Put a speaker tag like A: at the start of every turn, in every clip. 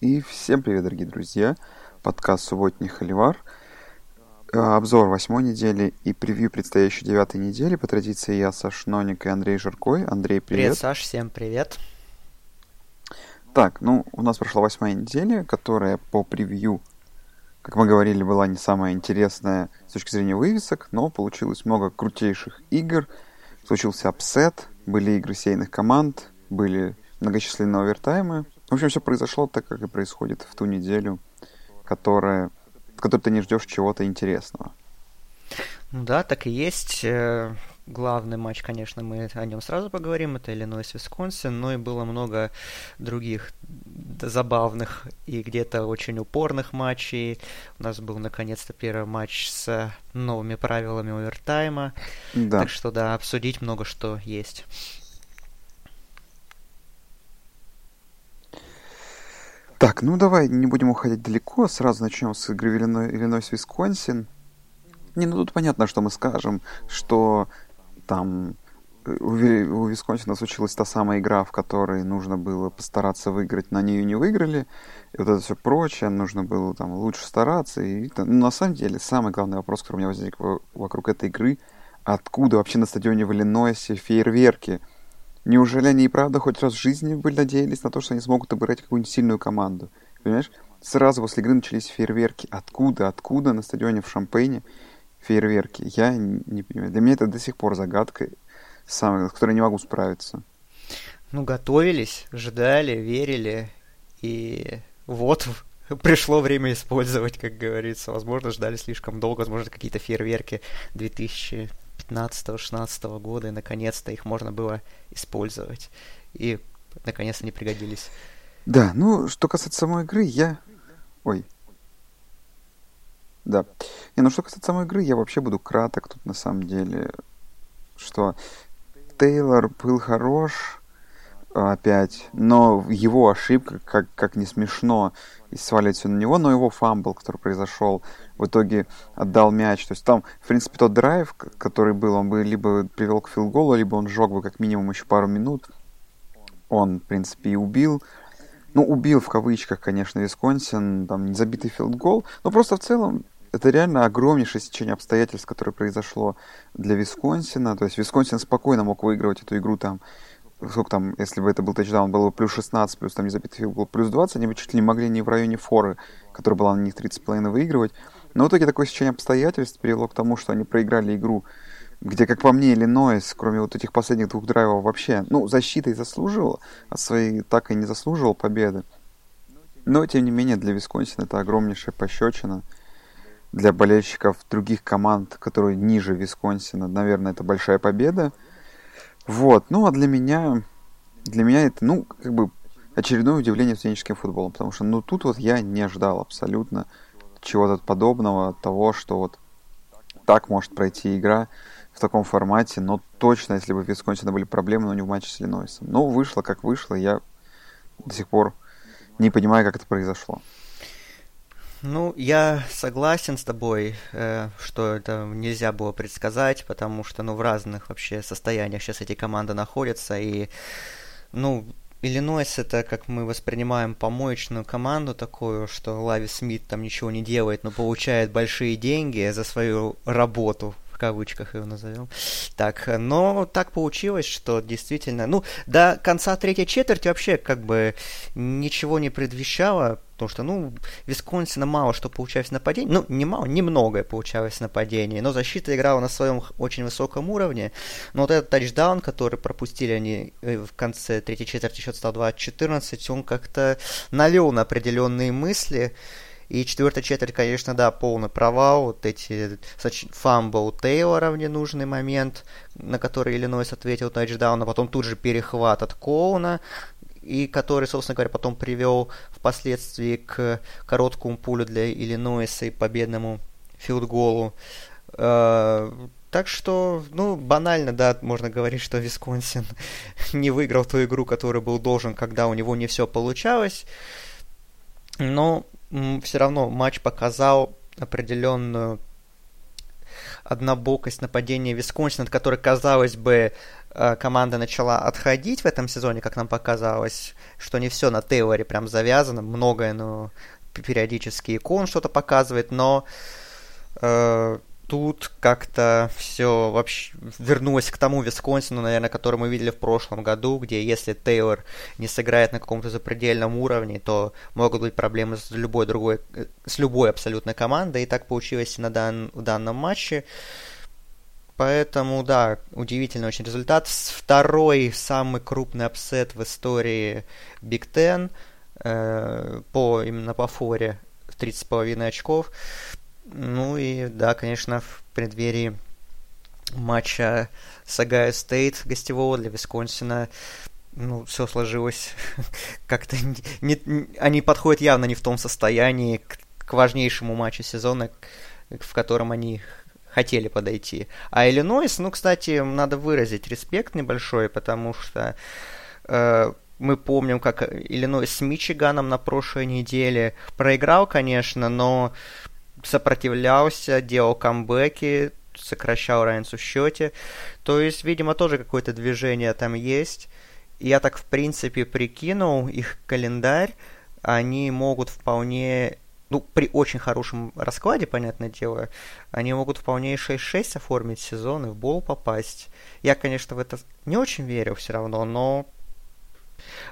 A: И всем привет, дорогие друзья. Подкаст «Субботний Холивар». Э, обзор восьмой недели и превью предстоящей девятой недели. По традиции я, Саш Ноник и Андрей Жиркой. Андрей, привет.
B: Привет, Саш, всем привет.
A: Так, ну, у нас прошла восьмая неделя, которая по превью, как мы говорили, была не самая интересная с точки зрения вывесок, но получилось много крутейших игр. Случился upset, были игры сеяных команд, были многочисленные овертаймы. В общем, все произошло так, как и происходит в ту неделю, которая, в которой ты не ждешь чего-то интересного.
B: Ну да, так и есть. Э, главный матч, конечно, мы о нем сразу поговорим, это Иллинойс Висконсин, но и было много других забавных и где-то очень упорных матчей. У нас был наконец-то первый матч с новыми правилами овертайма. Да. Так что да, обсудить много что есть.
A: Так, ну давай не будем уходить далеко, сразу начнем с игры Иллинойс-Висконсин. Не, ну тут понятно, что мы скажем, что там э, у, у Висконсина случилась та самая игра, в которой нужно было постараться выиграть, на нее не выиграли, и вот это все прочее, нужно было там лучше стараться. И, ну, на самом деле, самый главный вопрос, который у меня возник вокруг этой игры, откуда вообще на стадионе в Иллинойсе фейерверки – Неужели они и правда хоть раз в жизни были надеялись на то, что они смогут обыграть какую-нибудь сильную команду? Понимаешь? Сразу после игры начались фейерверки. Откуда, откуда на стадионе в Шампейне фейерверки? Я не понимаю. Для меня это до сих пор загадка, с которой не могу справиться.
B: Ну, готовились, ждали, верили, и вот пришло время использовать, как говорится. Возможно, ждали слишком долго, возможно, какие-то фейерверки 2000 15-16 года, и наконец-то их можно было использовать. И наконец-то они пригодились.
A: Да, ну, что касается самой игры, я... Ой. Да. Не, ну, что касается самой игры, я вообще буду краток тут на самом деле. Что Тейлор был хорош, опять. Но его ошибка, как, как не смешно, и свалить все на него, но его фамбл, который произошел, в итоге отдал мяч. То есть там, в принципе, тот драйв, который был, он бы либо привел к филдголу, либо он сжег бы как минимум еще пару минут. Он, в принципе, и убил. Ну, убил в кавычках, конечно, Висконсин, там, незабитый филдгол. Но просто в целом это реально огромнейшее стечение обстоятельств, которое произошло для Висконсина. То есть Висконсин спокойно мог выигрывать эту игру там сколько там, если бы это был тачдаун, было бы плюс 16, плюс там незабитый филдгол плюс 20, они бы чуть ли не могли не в районе форы, которая была на них 30,5 выигрывать. Но в итоге такое сечение обстоятельств привело к тому, что они проиграли игру, где, как по мне, Иллинойс, кроме вот этих последних двух драйвов вообще, ну, защитой заслуживал, а своей так и не заслуживал победы. Но, тем не менее, для Висконсина это огромнейшая пощечина. Для болельщиков других команд, которые ниже Висконсина, наверное, это большая победа. Вот, ну а для меня, для меня это, ну, как бы очередное удивление студенческим футболом, потому что, ну, тут вот я не ждал абсолютно чего-то подобного, того, что вот так может пройти игра в таком формате, но точно, если бы в Висконсине были проблемы, но не в матче с Иллинойсом. Ну, вышло как вышло, я до сих пор не понимаю, как это произошло.
B: Ну, я согласен с тобой, э, что это нельзя было предсказать, потому что, ну, в разных вообще состояниях сейчас эти команды находятся, и, ну, Иллинойс это, как мы воспринимаем, помоечную команду такую, что Лави Смит там ничего не делает, но получает большие деньги за свою работу в кавычках его назовем. Так, но так получилось, что действительно, ну, до конца третьей четверти вообще как бы ничего не предвещало, потому что, ну, Висконсина мало что получалось в нападении, ну, не мало, немногое получалось в нападении, но защита играла на своем очень высоком уровне, но вот этот тачдаун, который пропустили они э, в конце третьей четверти, счет стал 20-14, он как-то навел на определенные мысли, и четвертая четверть, конечно, да, полный провал. Вот эти фамбл Тейлора в ненужный момент, на который Иллинойс ответил тачдаун, а потом тут же перехват от Коуна, и который, собственно говоря, потом привел впоследствии к короткому пулю для Иллинойса и победному филдголу. Э, так что, ну, банально, да, можно говорить, что Висконсин не выиграл ту игру, которую был должен, когда у него не все получалось. Но все равно матч показал определенную однобокость нападения Висконсина, от которой, казалось бы, команда начала отходить в этом сезоне, как нам показалось, что не все на Тейлоре прям завязано, многое, ну, периодически и Коун что-то показывает, но э, тут как-то все вообще вернулось к тому Висконсину, наверное, который мы видели в прошлом году, где если Тейлор не сыграет на каком-то запредельном уровне, то могут быть проблемы с любой другой, с любой абсолютно командой, и так получилось на дан, в данном матче. Поэтому, да, удивительный очень результат. Второй самый крупный апсет в истории Big Ten э, по, именно по форе в 30,5 очков. Ну и да, конечно, в преддверии матча с Огайо Стейт гостевого для Висконсина ну, все сложилось как-то... Не, не, они подходят явно не в том состоянии к, к важнейшему матчу сезона, в котором они хотели подойти. А Иллинойс, ну, кстати, надо выразить респект небольшой, потому что э, мы помним, как Иллинойс с Мичиганом на прошлой неделе проиграл, конечно, но сопротивлялся, делал камбэки, сокращал разницу в счете. То есть, видимо, тоже какое-то движение там есть. Я так, в принципе, прикинул их календарь. Они могут вполне, ну, при очень хорошем раскладе, понятное дело, они могут вполне 6-6 оформить сезон и в бол попасть. Я, конечно, в это не очень верю все равно, но,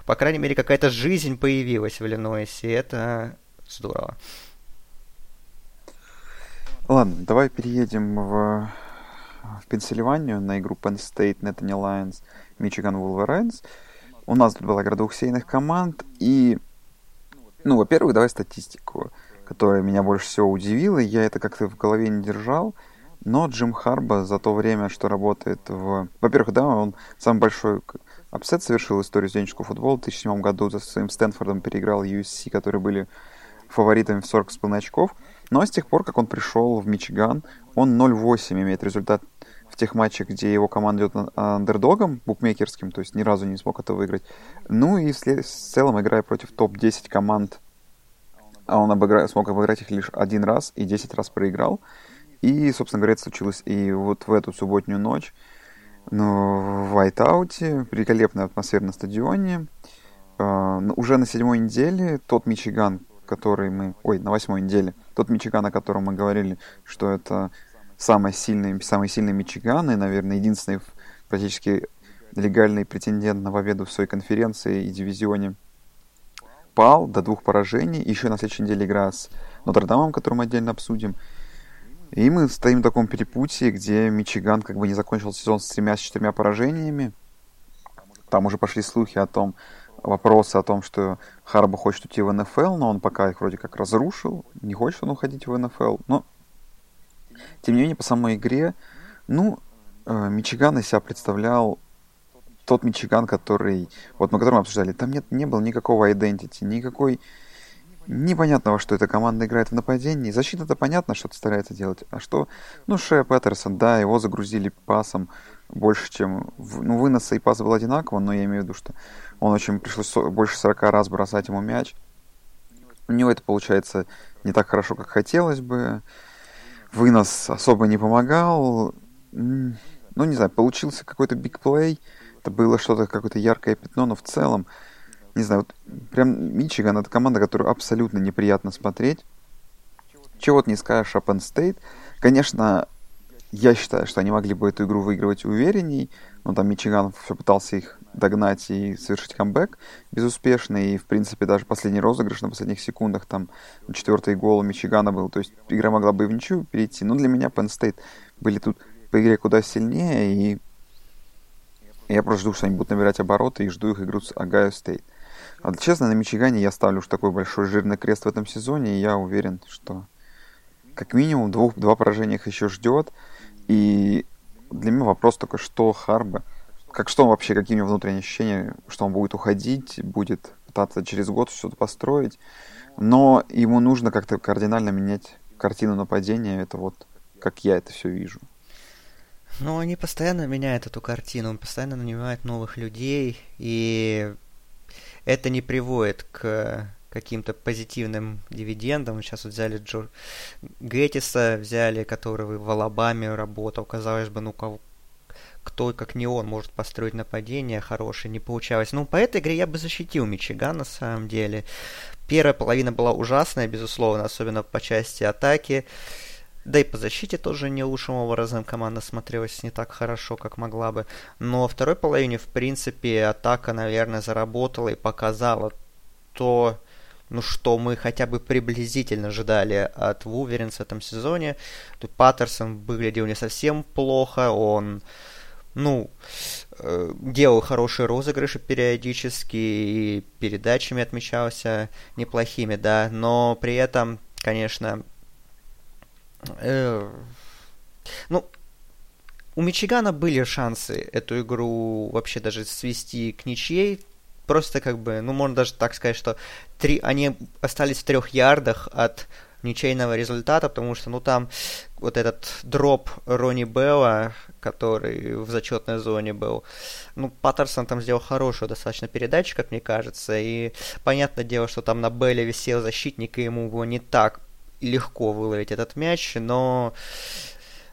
B: по крайней мере, какая-то жизнь появилась в Иллинойсе, и это здорово.
A: Ладно, давай переедем в, в Пенсильванию на игру Penn State, Nathaniel Lions, Michigan Wolverines. У нас тут была игра двух сейных команд, и, ну, во-первых, давай статистику, которая меня больше всего удивила. Я это как-то в голове не держал, но Джим Харбо за то время, что работает в... Во-первых, да, он самый большой апсет совершил историю студенческого футбола. В 2007 году за своим Стэнфордом переиграл USC, которые были фаворитами в 40 с половиной очков. Но с тех пор, как он пришел в Мичиган, он 0-8 имеет результат в тех матчах, где его команда идет андердогом, букмекерским, то есть ни разу не смог это выиграть. Ну и в целом, играя против топ-10 команд, а он обыгра... смог обыграть их лишь один раз и 10 раз проиграл. И, собственно говоря, это случилось и вот в эту субботнюю ночь. Но в Вайтауте, великолепная атмосфера на стадионе. Uh, уже на седьмой неделе тот Мичиган, который мы... Ой, на восьмой неделе. Тот Мичиган, о котором мы говорили, что это самый сильный, самый сильный Мичиган и, наверное, единственный практически легальный претендент на победу в своей конференции и дивизионе, пал до двух поражений. Еще на следующей неделе игра с Нотр-Дамом, которую мы отдельно обсудим. И мы стоим в таком перепутье, где Мичиган как бы не закончил сезон с тремя-четырьмя поражениями. Там уже пошли слухи о том, вопросы о том, что Харба хочет уйти в НФЛ, но он пока их вроде как разрушил, не хочет он уходить в НФЛ. Но, тем не менее, по самой игре, ну, э, Мичиган из себя представлял тот Мичиган, который, вот мы котором обсуждали, там нет, не было никакого identity, никакой непонятного, что эта команда играет в нападении. Защита-то понятно, что старается делать. А что? Ну, Шея Петерсон, да, его загрузили пасом больше, чем... Ну, выноса и пас был одинаково, но я имею в виду, что он очень пришлось больше 40 раз бросать ему мяч. У него это получается не так хорошо, как хотелось бы. Вынос особо не помогал. Ну, не знаю, получился какой-то бигплей. Это было что-то, какое-то яркое пятно, но в целом, не знаю, вот прям Мичиган это команда, которую абсолютно неприятно смотреть. Чего вот не скажешь о Penn State. Конечно, я считаю, что они могли бы эту игру выигрывать уверенней, но там Мичиган все пытался их догнать и совершить камбэк безуспешно. И, в принципе, даже последний розыгрыш на последних секундах, там, четвертый гол у Мичигана был. То есть игра могла бы и в ничью перейти. Но для меня Penn State были тут по игре куда сильнее. И я просто жду, что они будут набирать обороты и жду их игру с Огайо Стейт. А честно, на Мичигане я ставлю уж такой большой жирный крест в этом сезоне, и я уверен, что как минимум двух, два поражения их еще ждет. И для меня вопрос только, что Харбо, как что он вообще, какие у него внутренние ощущения, что он будет уходить, будет пытаться через год что-то построить, но ему нужно как-то кардинально менять картину нападения, это вот как я это все вижу.
B: Ну, они постоянно меняют эту картину, постоянно нанимают новых людей, и это не приводит к каким-то позитивным дивидендом. Сейчас вот взяли Джо Геттиса, взяли, который в Алабаме работал. Казалось бы, ну кого, кто, как не он, может построить нападение хорошее, не получалось. Ну, по этой игре я бы защитил Мичиган, на самом деле. Первая половина была ужасная, безусловно, особенно по части атаки. Да и по защите тоже не лучшим образом команда смотрелась не так хорошо, как могла бы. Но во второй половине, в принципе, атака, наверное, заработала и показала то, ну, что мы хотя бы приблизительно ожидали от Вуверенс в этом сезоне. Тут Паттерсон выглядел не совсем плохо, он ну, э, делал хорошие розыгрыши периодически и передачами отмечался неплохими, да, но при этом, конечно, э, ну, у Мичигана были шансы эту игру вообще даже свести к ничьей, просто как бы, ну, можно даже так сказать, что три, они остались в трех ярдах от ничейного результата, потому что, ну, там вот этот дроп Ронни Белла, который в зачетной зоне был, ну, Паттерсон там сделал хорошую достаточно передачу, как мне кажется, и понятное дело, что там на Белле висел защитник, и ему было не так легко выловить этот мяч, но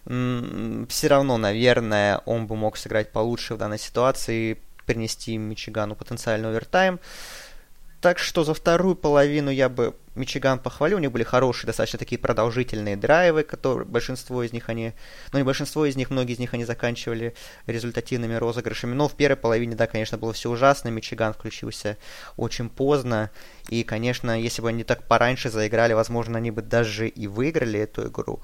B: все равно, наверное, он бы мог сыграть получше в данной ситуации, принести Мичигану потенциальный овертайм. Так что за вторую половину я бы Мичиган похвалил. У них были хорошие, достаточно такие продолжительные драйвы, которые большинство из них они... Ну, не большинство из них, многие из них они заканчивали результативными розыгрышами. Но в первой половине, да, конечно, было все ужасно. Мичиган включился очень поздно. И, конечно, если бы они так пораньше заиграли, возможно, они бы даже и выиграли эту игру.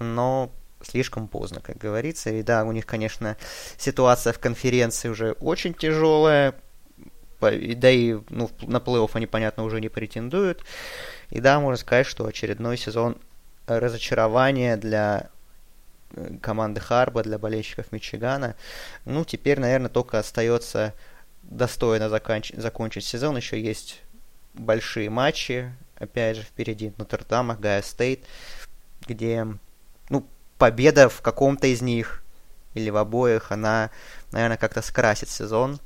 B: Но слишком поздно, как говорится. И да, у них, конечно, ситуация в конференции уже очень тяжелая да и ну, на плей-офф они, понятно, уже не претендуют. И да, можно сказать, что очередной сезон разочарования для э, команды Харба, для болельщиков Мичигана. Ну, теперь, наверное, только остается достойно заканч- закончить сезон. Еще есть большие матчи, опять же, впереди Нотр-Дама, Гайя Стейт, где, ну, победа в каком-то из них или в обоих, она, наверное, как-то скрасит сезон.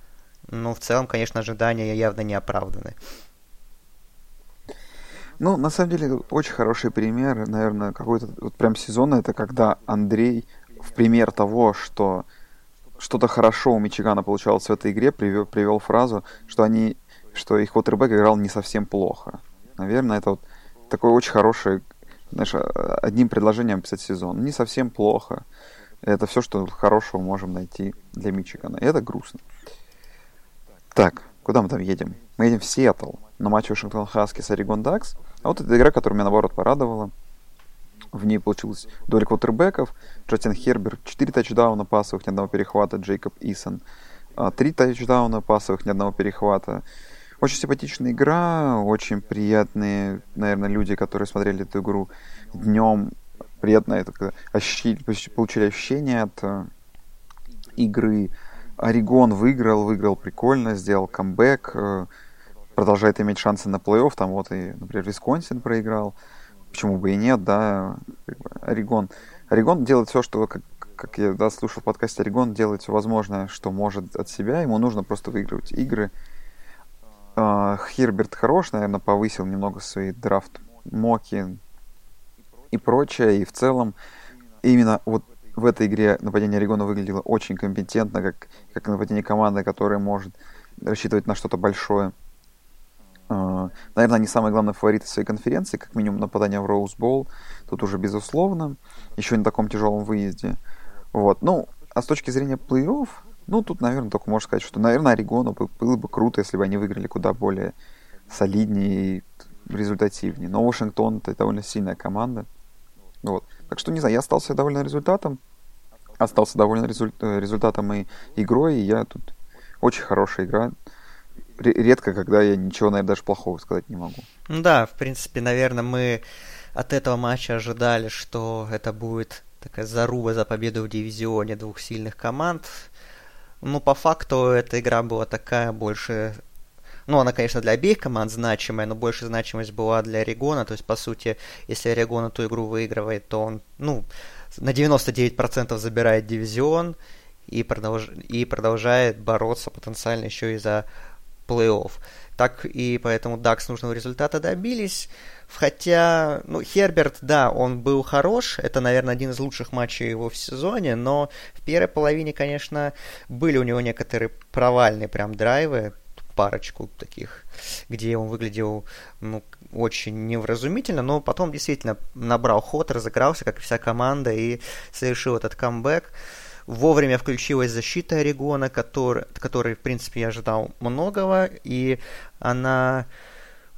B: Ну, в целом, конечно, ожидания явно не оправданы.
A: Ну, на самом деле, очень хороший пример, наверное, какой-то вот прям сезона, это когда Андрей в пример того, что что-то хорошо у Мичигана получалось в этой игре, привел, привел фразу, что они, что их квотербек играл не совсем плохо. Наверное, это вот такой очень хороший, знаешь, одним предложением писать сезон. Не совсем плохо. Это все, что хорошего можем найти для Мичигана. И это грустно. Так, куда мы там едем? Мы едем в Сиэтл на матч Вашингтон Хаски с Орегон Дакс. А вот эта игра, которая меня наоборот порадовала. В ней получилось доля квотербеков. Джастин Херберт, 4 тачдауна пасовых, ни одного перехвата. Джейкоб Исон, 3 тачдауна пасовых, ни одного перехвата. Очень симпатичная игра, очень приятные, наверное, люди, которые смотрели эту игру днем. Приятно это, получили ощущение от э, игры. Орегон выиграл, выиграл прикольно, сделал камбэк, э, продолжает иметь шансы на плей-офф, там вот и, например, Висконсин проиграл, почему бы и нет, да, Орегон. Орегон делает все, что, как, как я да, слушал в подкасте, Орегон делает все возможное, что может от себя, ему нужно просто выигрывать игры. А, Хирберт хорош, наверное, повысил немного свои драфт моки и прочее, и в целом именно вот в этой игре нападение Орегона выглядело очень компетентно, как, как нападение команды, которая может рассчитывать на что-то большое. Uh, наверное, они самые главные фавориты своей конференции, как минимум нападание в Роуз Боул. Тут уже безусловно. Еще на таком тяжелом выезде. Вот. Ну, а с точки зрения плей-офф, ну, тут, наверное, только можно сказать, что, наверное, Орегону было бы круто, если бы они выиграли куда более солиднее и результативнее. Но Вашингтон это довольно сильная команда. Вот. Так что, не знаю, я остался доволен результатом. Остался доволен результ, э, результатом и игрой, и я тут очень хорошая игра. Редко, когда я ничего, наверное, даже плохого сказать не могу.
B: Ну да, в принципе, наверное, мы от этого матча ожидали, что это будет такая заруба за победу в дивизионе двух сильных команд. Ну, по факту, эта игра была такая больше ну, она, конечно, для обеих команд значимая, но больше значимость была для Орегона. То есть, по сути, если Орегон эту игру выигрывает, то он, ну, на 99% забирает дивизион и, продолж... и продолжает бороться потенциально еще и за плей-офф. Так и поэтому Дакс нужного результата добились. Хотя, ну, Херберт, да, он был хорош, это, наверное, один из лучших матчей его в сезоне, но в первой половине, конечно, были у него некоторые провальные прям драйвы, парочку таких, где он выглядел ну, очень невразумительно, но потом действительно набрал ход, разыгрался, как вся команда, и совершил этот камбэк. Вовремя включилась защита Орегона, который, который, в принципе, я ожидал многого, и она,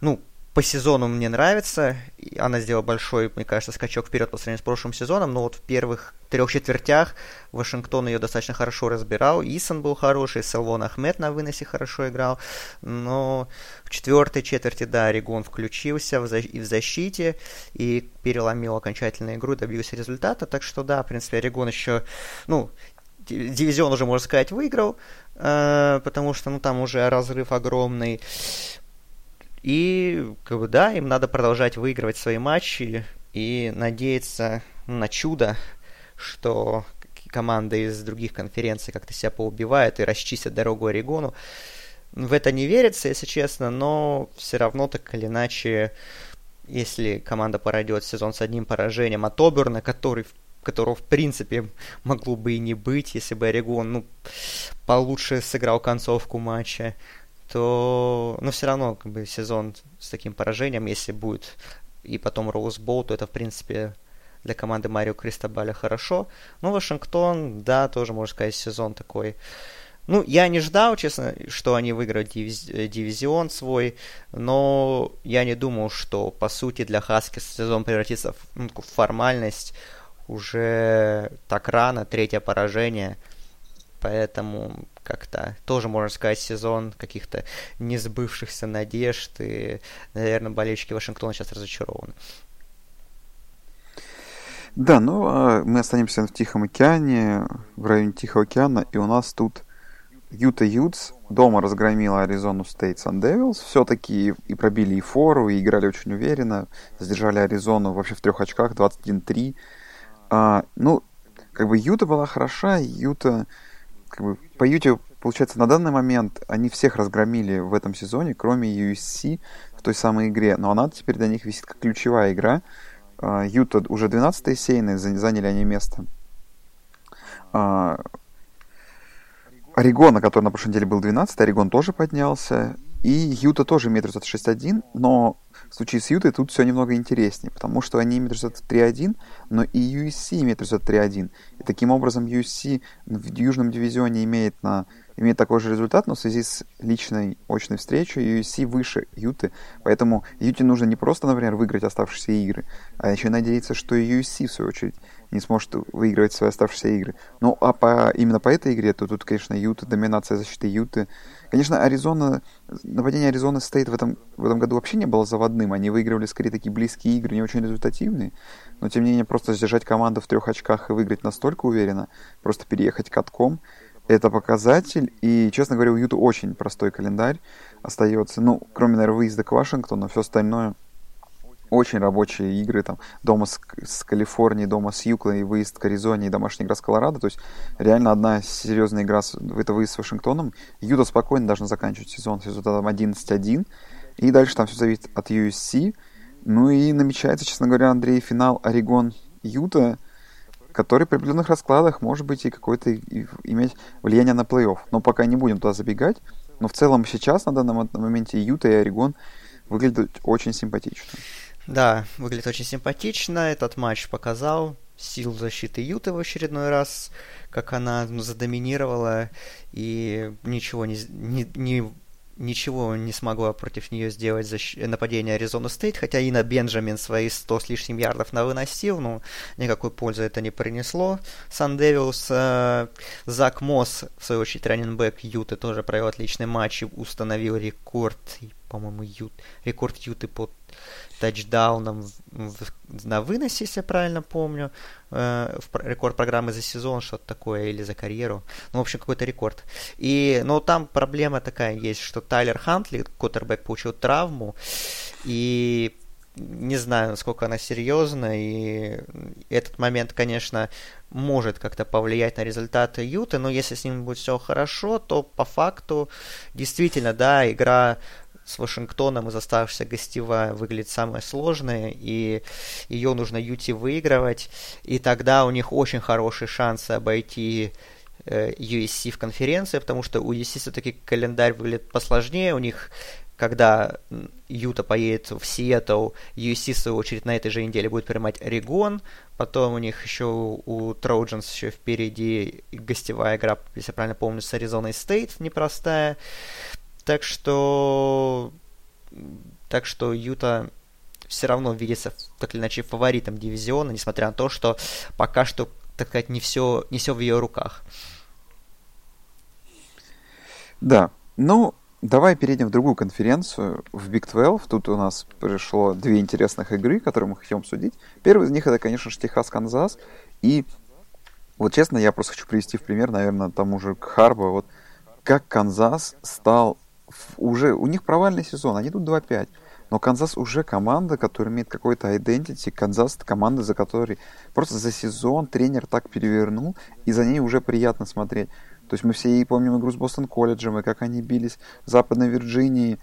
B: ну, по сезону мне нравится. Она сделала большой, мне кажется, скачок вперед по сравнению с прошлым сезоном, но вот в первых трех четвертях Вашингтон ее достаточно хорошо разбирал. Исон был хороший, Салвон Ахмед на выносе хорошо играл, но в четвертой четверти, да, Орегон включился в, и в защите и переломил окончательную игру, добился результата, так что да, в принципе, Орегон еще, ну, дивизион уже, можно сказать, выиграл, э, потому что, ну, там уже разрыв огромный. И, как бы, да, им надо продолжать выигрывать свои матчи и надеяться на чудо, что команды из других конференций как-то себя поубивают и расчистят дорогу Орегону. В это не верится, если честно, но все равно так или иначе, если команда пройдет сезон с одним поражением от Оберна, который которого в принципе могло бы и не быть, если бы Орегон ну, получше сыграл концовку матча, то, ну, все равно, как бы, сезон с таким поражением, если будет и потом Роузбол, то это, в принципе, для команды Марио Кристобаля хорошо. Ну, Вашингтон, да, тоже, можно сказать, сезон такой. Ну, я не ждал, честно, что они выиграют дивиз... дивизион свой, но я не думал, что, по сути, для Хаски сезон превратится в, ну, в формальность уже так рано, третье поражение. Поэтому как-то тоже, можно сказать, сезон каких-то несбывшихся надежд, и, наверное, болельщики Вашингтона сейчас разочарованы.
A: Да, ну а мы останемся в Тихом океане, в районе Тихого океана, и у нас тут Юта Ютс дома разгромила Аризону Стейт Сан Девилс. Все-таки и пробили и фору, и играли очень уверенно. Задержали Аризону вообще в трех очках, 21-3. А, ну, как бы Юта была хороша, Юта как бы по Юте, получается, на данный момент они всех разгромили в этом сезоне, кроме USC в той самой игре. Но она теперь для них висит как ключевая игра. Юта уже 12-й сейны, заняли они место. А, Орегон, который на прошлой неделе был 12 Орегон тоже поднялся. И Юта тоже имеет результат 6-1, но в случае с Ютой тут все немного интереснее, потому что они имеют результат 3-1, но и USC имеет результат 3-1. И таким образом USC в Южном дивизионе имеет, на, имеет такой же результат, но в связи с личной очной встречей USC выше Юты. Поэтому Юте нужно не просто, например, выиграть оставшиеся игры, а еще надеяться, что и в свою очередь, не сможет выигрывать свои оставшиеся игры. Ну, а по, именно по этой игре, то тут, конечно, Юта, доминация защиты Юты. Конечно, Аризона, нападение Аризоны стоит в этом, в этом году вообще не было заводным. Они выигрывали, скорее, такие близкие игры, не очень результативные. Но, тем не менее, просто сдержать команду в трех очках и выиграть настолько уверенно, просто переехать катком, это показатель. И, честно говоря, у Юта очень простой календарь остается. Ну, кроме, наверное, выезда к Вашингтону, все остальное. Очень рабочие игры, там, дома с, с Калифорнией, дома с Юклой, выезд к Аризоне и домашняя игра с Колорадо, то есть реально одна серьезная игра, с, это выезд с Вашингтоном, Юта спокойно должна заканчивать сезон. С результатом 11-1, и дальше там все зависит от USC, ну и намечается, честно говоря, Андрей, финал Орегон-Юта, который при определенных раскладах может быть и какое-то иметь влияние на плей-офф. Но пока не будем туда забегать. Но в целом сейчас, на данном моменте, Юта и Орегон выглядят очень симпатично.
B: Да, выглядит очень симпатично. Этот матч показал силу защиты Юты в очередной раз, как она ну, задоминировала и ничего не, не, не ничего не смогла против нее сделать защ... нападение Аризона Стейт, хотя и на Бенджамин свои 100 с лишним ярдов на выносил, но никакой пользы это не принесло. Сан Девилс, э, Зак Мосс, в свою очередь, раненбэк Юты, тоже провел отличный матч и установил рекорд, по-моему, Ют, рекорд Юты по тачдауном в, на выносе, если я правильно помню, э, в рекорд программы за сезон, что-то такое, или за карьеру. Ну, в общем, какой-то рекорд. И, но там проблема такая есть, что Тайлер Хантли, Коттербек, получил травму, и не знаю, насколько она серьезна, и этот момент, конечно, может как-то повлиять на результаты Юты, но если с ним будет все хорошо, то по факту действительно, да, игра с Вашингтоном из оставшихся гостевая выглядит самая сложная, и ее нужно Юти выигрывать, и тогда у них очень хорошие шансы обойти USC э, в конференции, потому что у USC все-таки календарь выглядит посложнее, у них когда Юта поедет в Сиэтл, USC, в свою очередь, на этой же неделе будет принимать Орегон, потом у них еще у Троджанс еще впереди гостевая игра, если я правильно помню, с Аризоной Стейт непростая. Так что... Так что Юта все равно видится так или иначе фаворитом дивизиона, несмотря на то, что пока что, так сказать, не все, не все в ее руках.
A: Да, ну, давай перейдем в другую конференцию, в Big 12. Тут у нас прошло две интересных игры, которые мы хотим обсудить. Первый из них это, конечно же, Техас-Канзас. И вот честно, я просто хочу привести в пример, наверное, тому же Харбо. Вот как Канзас стал уже... У них провальный сезон, они тут 2-5. Но Канзас уже команда, которая имеет какой-то identity. Канзас это команда, за которой просто за сезон тренер так перевернул, и за ней уже приятно смотреть. То есть мы все и помним игру с Бостон колледжем, и как они бились в Западной Вирджинии.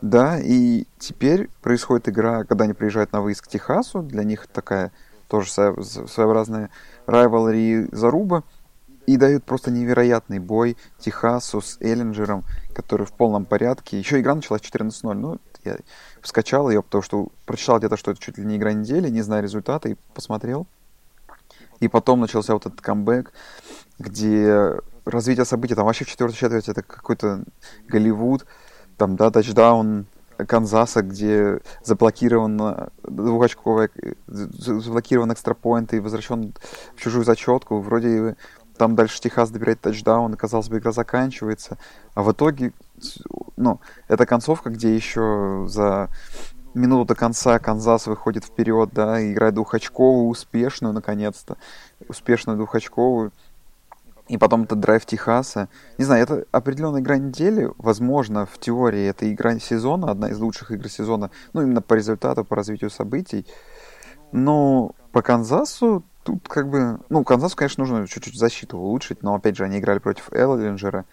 A: Да, и теперь происходит игра, когда они приезжают на выезд к Техасу. Для них такая тоже своеобразная rivalry заруба. И дают просто невероятный бой Техасу с Эллинджером, который в полном порядке. Еще игра началась 14-0. Ну, я скачал ее, потому что прочитал где-то, что это чуть ли не игра недели, не знаю результата, и посмотрел. И потом начался вот этот камбэк, где развитие событий, там вообще в четвертой четверти это какой-то Голливуд, там, да, тачдаун Канзаса, где заблокирован двухочковый, заблокирован экстрапоинт и возвращен в чужую зачетку. Вроде там дальше Техас добирает тачдаун, и, казалось бы, игра заканчивается. А в итоге, ну, это концовка, где еще за минуту до конца Канзас выходит вперед, да, играет двухочковую, успешную, наконец-то, успешную двухочковую. И потом это драйв Техаса. Не знаю, это определенная игра недели. Возможно, в теории это игра сезона, одна из лучших игр сезона. Ну, именно по результату, по развитию событий. Но по Канзасу тут как бы... Ну, Канзасу, конечно, нужно чуть-чуть защиту улучшить, но, опять же, они играли против Эллинджера.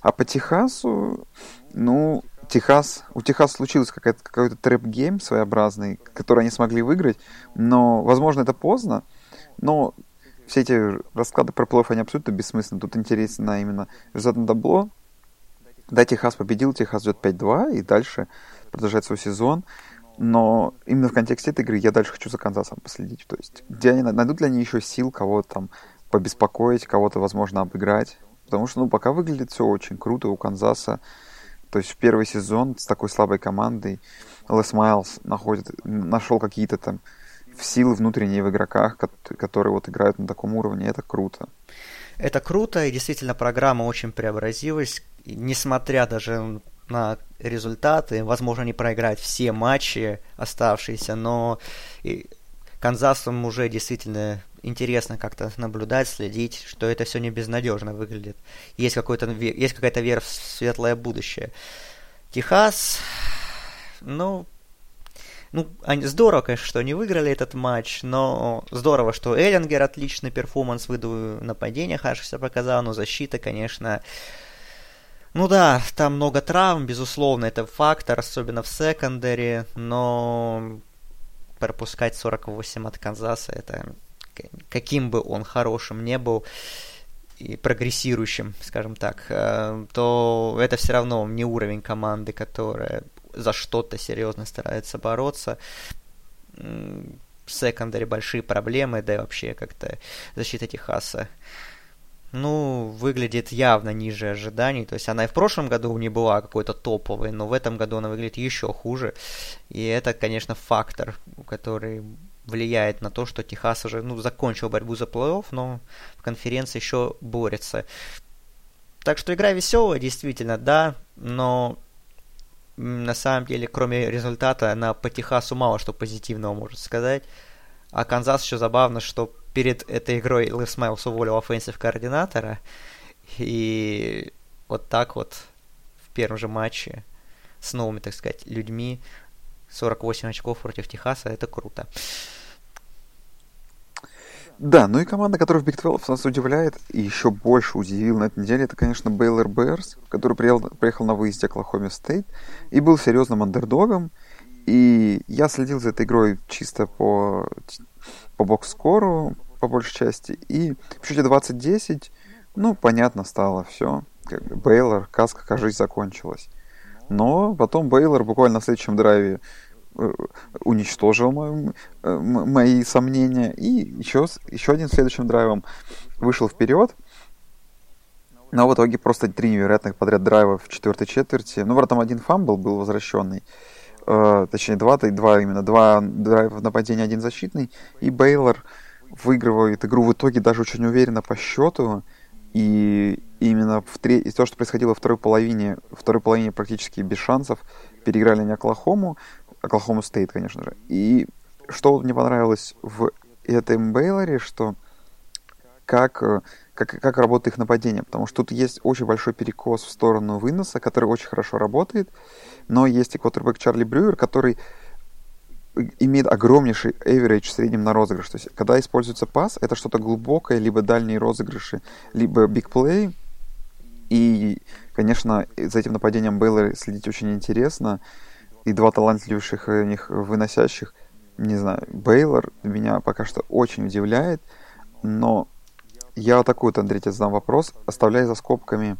A: А по Техасу, ну, Техас, у Техаса случилось какой-то какой trap game своеобразный, который они смогли выиграть, но, возможно, это поздно, но все эти расклады про плей они абсолютно бессмысленны. Тут интересно именно результат на табло. Да, Техас победил, Техас идет 5-2 и дальше продолжает свой сезон. Но именно в контексте этой игры я дальше хочу за Канзасом последить. То есть, где они найдут ли они еще сил кого-то там побеспокоить, кого-то, возможно, обыграть. Потому что, ну, пока выглядит все очень круто у Канзаса. То есть в первый сезон с такой слабой командой Лес Майлз находит, нашел какие-то там силы внутренние в игроках, которые вот играют на таком уровне, это круто.
B: Это круто, и действительно программа очень преобразилась, несмотря даже на результаты, возможно, не проиграть все матчи оставшиеся, но Канзасом уже действительно интересно как-то наблюдать, следить, что это все не безнадежно выглядит. Есть, какой-то, есть какая-то вера в светлое будущее. Техас, ну, ну, здорово, конечно, что они выиграли этот матч, но здорово, что Эллинджер отличный перформанс выдал, нападение себя показал, но защита, конечно... Ну да, там много травм, безусловно, это фактор, особенно в secondary, но пропускать 48 от Канзаса, это каким бы он хорошим не был, и прогрессирующим, скажем так, э, то это все равно не уровень команды, которая за что-то серьезно старается бороться. В секондаре большие проблемы, да и вообще как-то защита Техаса ну, выглядит явно ниже ожиданий. То есть она и в прошлом году не была какой-то топовой, но в этом году она выглядит еще хуже. И это, конечно, фактор, который влияет на то, что Техас уже ну, закончил борьбу за плей-офф, но в конференции еще борется. Так что игра веселая, действительно, да, но на самом деле, кроме результата, она по Техасу мало что позитивного может сказать. А Канзас еще забавно, что перед этой игрой Лес Майлс уволил offensive координатора. И вот так вот в первом же матче с новыми, так сказать, людьми 48 очков против Техаса, это круто.
A: Да, ну и команда, которая в Big 12 нас удивляет и еще больше удивила на этой неделе, это, конечно, Бейлор Берс, который приехал, приехал на выезде Оклахоме Стейт и был серьезным андердогом. И я следил за этой игрой чисто по, по бокс-скору, по большей части. И в счете 20-10, ну, понятно стало все. Бейлора сказка, кажется, закончилась. Но потом Бейлор буквально на следующем драйве э, уничтожил мои, э, мои сомнения. И еще, еще один следующим драйвом вышел вперед. Но в итоге просто три невероятных подряд драйва в четвертой четверти. Ну, правда, там один fumble был возвращенный. Э, точнее, два, два именно, два драйва в нападении, один защитный. И Бейлор выигрывает игру в итоге даже очень уверенно по счету. И именно в тре... и то, что происходило во второй половине, второй половине практически без шансов, переиграли не Оклахому, Оклахому Стейт, конечно же. И что мне понравилось в этом Бейлоре, что как, как, как работает их нападение, потому что тут есть очень большой перекос в сторону выноса, который очень хорошо работает, но есть и квотербек Чарли Брюер, который имеет огромнейший average в среднем на розыгрыш. То есть, когда используется пас, это что-то глубокое, либо дальние розыгрыши, либо play. И, конечно, за этим нападением Бейлора следить очень интересно. И два талантливейших у них выносящих, не знаю, Бейлор меня пока что очень удивляет. Но я вот, Андрей, тебе задам вопрос, оставляя за скобками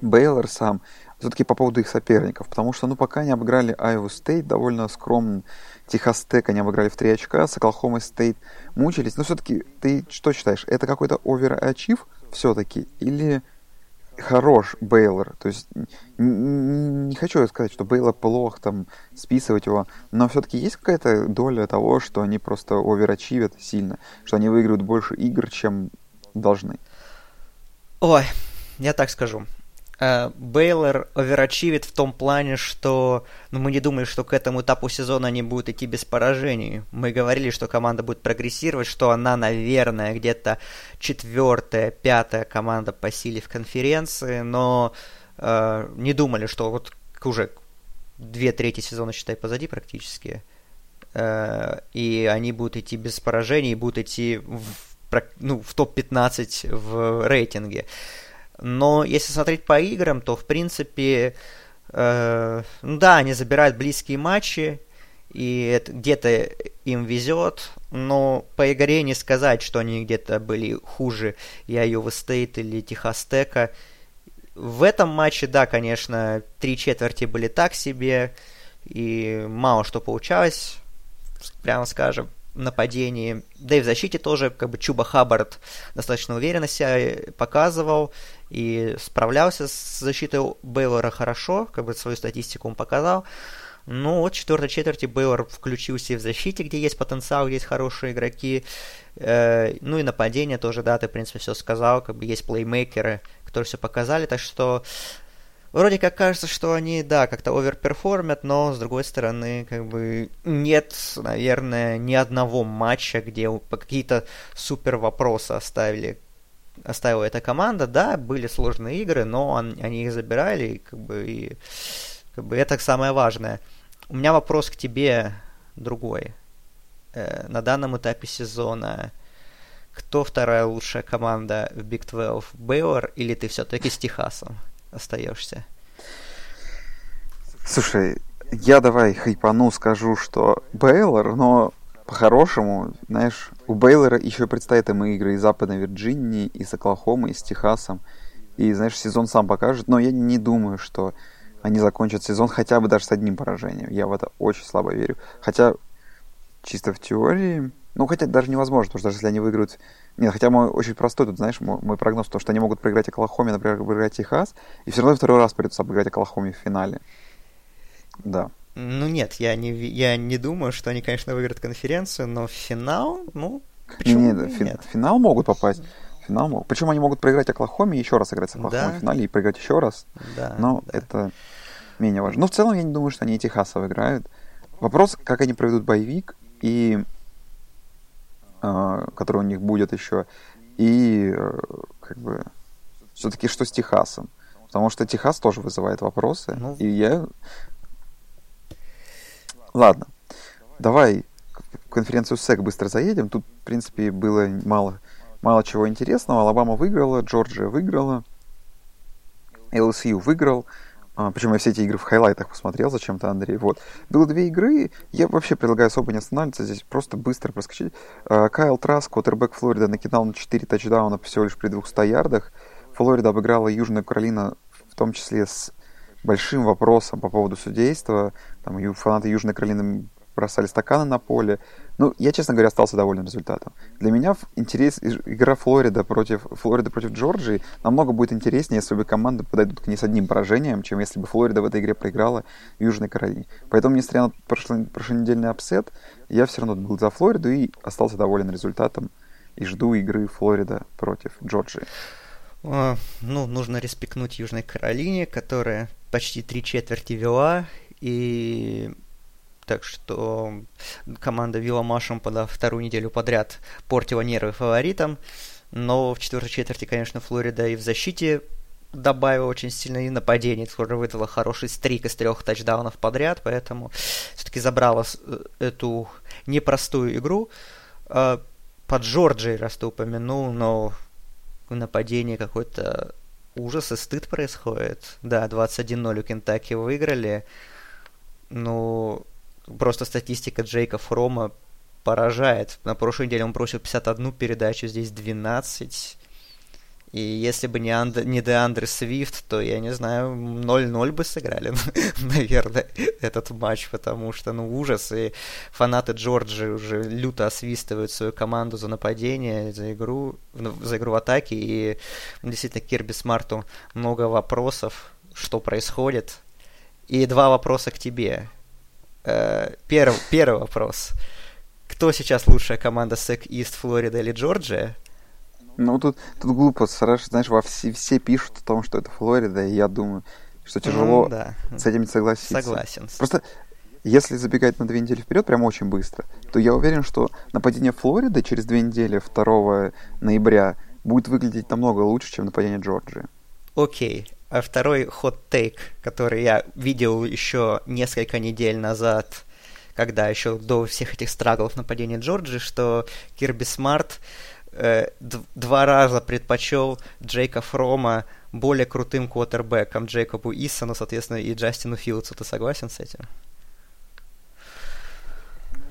A: Бейлор сам все-таки по поводу их соперников, потому что, ну, пока они обыграли Iowa State довольно скромно, Техас Тек они обыграли в 3 очка, с Оклахома Стейт мучились, но все-таки ты что считаешь, это какой-то оверачив все-таки или хорош Бейлор? То есть не хочу сказать, что Бейлор плох, там, списывать его, но все-таки есть какая-то доля того, что они просто оверачивят сильно, что они выигрывают больше игр, чем должны?
B: Ой, я так скажу. Э, Бейлор оверачивит в том плане, что ну, мы не думали, что к этому этапу сезона они будут идти без поражений. Мы говорили, что команда будет прогрессировать, что она, наверное, где-то четвертая, пятая команда по силе в конференции, но э, не думали, что вот уже две трети сезона, считай, позади практически. Э, и они будут идти без поражений, и будут идти в, ну, в топ-15 в рейтинге. Но если смотреть по играм, то в принципе, э, ну да, они забирают близкие матчи, и где-то им везет, но по игре не сказать, что они где-то были хуже и Айова Стейт или Техас Тека. В этом матче, да, конечно, три четверти были так себе, и мало что получалось, прямо скажем нападении. Да и в защите тоже, как бы Чуба Хаббард достаточно уверенно себя показывал и справлялся с защитой Бейлора хорошо, как бы свою статистику он показал. Ну, вот в четвертой четверти Бейлор включился и в защите, где есть потенциал, где есть хорошие игроки. Э, ну и нападение тоже, да, ты, в принципе, все сказал, как бы есть плеймейкеры, которые все показали, так что Вроде как кажется, что они, да, как-то оверперформят, но, с другой стороны, как бы нет, наверное, ни одного матча, где какие-то супер вопросы оставили оставила эта команда. Да, были сложные игры, но он, они их забирали, и, как бы, и, как бы это самое важное. У меня вопрос к тебе другой. Э, на данном этапе сезона кто вторая лучшая команда в Big 12? Бейлор или ты все-таки с Техасом? остаешься?
A: Слушай, я давай хайпану скажу, что Бейлор, но по-хорошему, знаешь, у Бейлора еще предстоят им игры из Западной Вирджинии, из Оклахомы, из Техасом. И, знаешь, сезон сам покажет, но я не думаю, что они закончат сезон хотя бы даже с одним поражением. Я в это очень слабо верю. Хотя, чисто в теории, ну, хотя даже невозможно, потому что даже если они выиграют нет, хотя мой очень простой тут, знаешь, мой, мой прогноз, то, что они могут проиграть Оклахоме, например, обыграть Техас, и все равно второй раз придется обыграть Оклахоме в финале. Да.
B: Ну нет, я не, я не думаю, что они, конечно, выиграют конференцию, но финал, ну,
A: почему не, нет, фи- нет? финал могут попасть. Финал могут. Причем они могут проиграть Оклахоме и еще раз играть с Оклахомой да. в финале и проиграть еще раз. Да, но да. это менее важно. Но в целом я не думаю, что они и Техаса выиграют. Вопрос, как они проведут боевик и а, который у них будет еще, и э, как бы все-таки что с Техасом. Потому что Техас тоже вызывает вопросы. Ну, и я... Ладно, давай в конференцию СЭК быстро заедем. Тут, в принципе, было мало, мало чего интересного. Алабама выиграла, Джорджия выиграла, ЛСЮ выиграл. А, причем я все эти игры в хайлайтах посмотрел зачем-то, Андрей. Вот. Было две игры. Я вообще предлагаю особо не останавливаться здесь, просто быстро проскочить. А, Кайл Траск, квотербек Флорида, накидал на 4 тачдауна всего лишь при 200 ярдах. Флорида обыграла Южную Каролину, в том числе с большим вопросом по поводу судейства. Там фанаты Южной Каролины бросали стаканы на поле. Ну, я, честно говоря, остался доволен результатом. Для меня интерес, игра Флорида против, Флорида против Джорджии намного будет интереснее, если бы команды подойдут к ней с одним поражением, чем если бы Флорида в этой игре проиграла Южной Каролине. Поэтому, несмотря на прошлый, прошлонедельный upset, я все равно был за Флориду и остался доволен результатом. И жду игры Флорида против Джорджии.
B: О, ну, нужно респектнуть Южной Каролине, которая почти три четверти вела, и так что команда Вилла Машем под вторую неделю подряд портила нервы фаворитам. Но в четвертой четверти, конечно, Флорида и в защите добавила очень сильно, и нападение тоже выдала хороший стрик из трех тачдаунов подряд, поэтому все-таки забрала э, эту непростую игру. А, под Джорджией, раз ты упомянул, но в нападении какой-то ужас и стыд происходит. Да, 21-0 у Кентаки выиграли. Ну, просто статистика Джейка Фрома поражает. На прошлой неделе он бросил 51 передачу, здесь 12. И если бы не, Анд... не Деандре Свифт, то, я не знаю, 0-0 бы сыграли, наверное, этот матч, потому что, ну, ужас. И фанаты Джорджи уже люто освистывают свою команду за нападение, за игру, за игру в атаке. И действительно, Кирби Смарту много вопросов, что происходит. И два вопроса к тебе. Э, первый, первый вопрос. Кто сейчас лучшая команда SEC East, Флорида или Джорджия?
A: Ну, тут, тут глупо, знаешь, во все, все пишут о том, что это Флорида, и я думаю, что тяжело mm, да. с этим согласиться.
B: Согласен.
A: Просто если забегать на две недели вперед, прям очень быстро, то я уверен, что нападение Флориды через две недели, 2 ноября, будет выглядеть намного лучше, чем нападение Джорджии.
B: Окей. А второй хот-тейк, который я видел еще несколько недель назад, когда еще до всех этих страглов нападения Джорджи, что Кирби Смарт э, два раза предпочел Джейка Фрома более крутым квотербеком Джейкобу Иссону, соответственно, и Джастину Филдсу. Ты согласен с этим?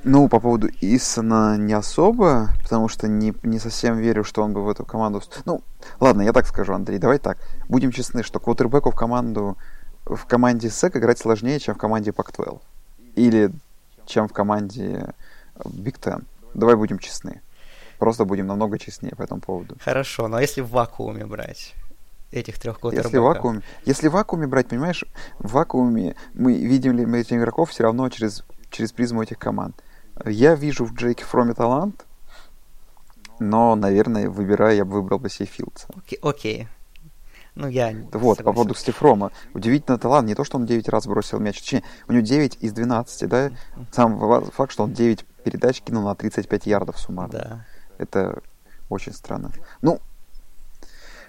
A: Ну, по поводу Иссона не особо, потому что не, не совсем верю, что он бы в эту команду... Ну, ладно, я так скажу, Андрей, давай так. Будем честны, что квотербеку в команду в команде SEC играть сложнее, чем в команде Pac-12. Или чем в команде Big Ten. Давай будем честны. Просто будем намного честнее по этому поводу.
B: Хорошо, но если в вакууме брать этих трех квотербеков?
A: Если в вакууме, если в вакууме брать, понимаешь, в вакууме мы видим ли мы этих игроков все равно через, через призму этих команд. Я вижу в Джейке Фроме талант, но, наверное, выбирая, я бы выбрал бы Сейфилдса.
B: Окей, окей. Ну, я
A: Вот, по поводу Стефрома. Удивительно талант. Не то, что он 9 раз бросил мяч. Точнее, у него 9 из 12, да? Сам факт, что он 9 передач кинул на 35 ярдов суммарно. Да. Это очень странно. Ну,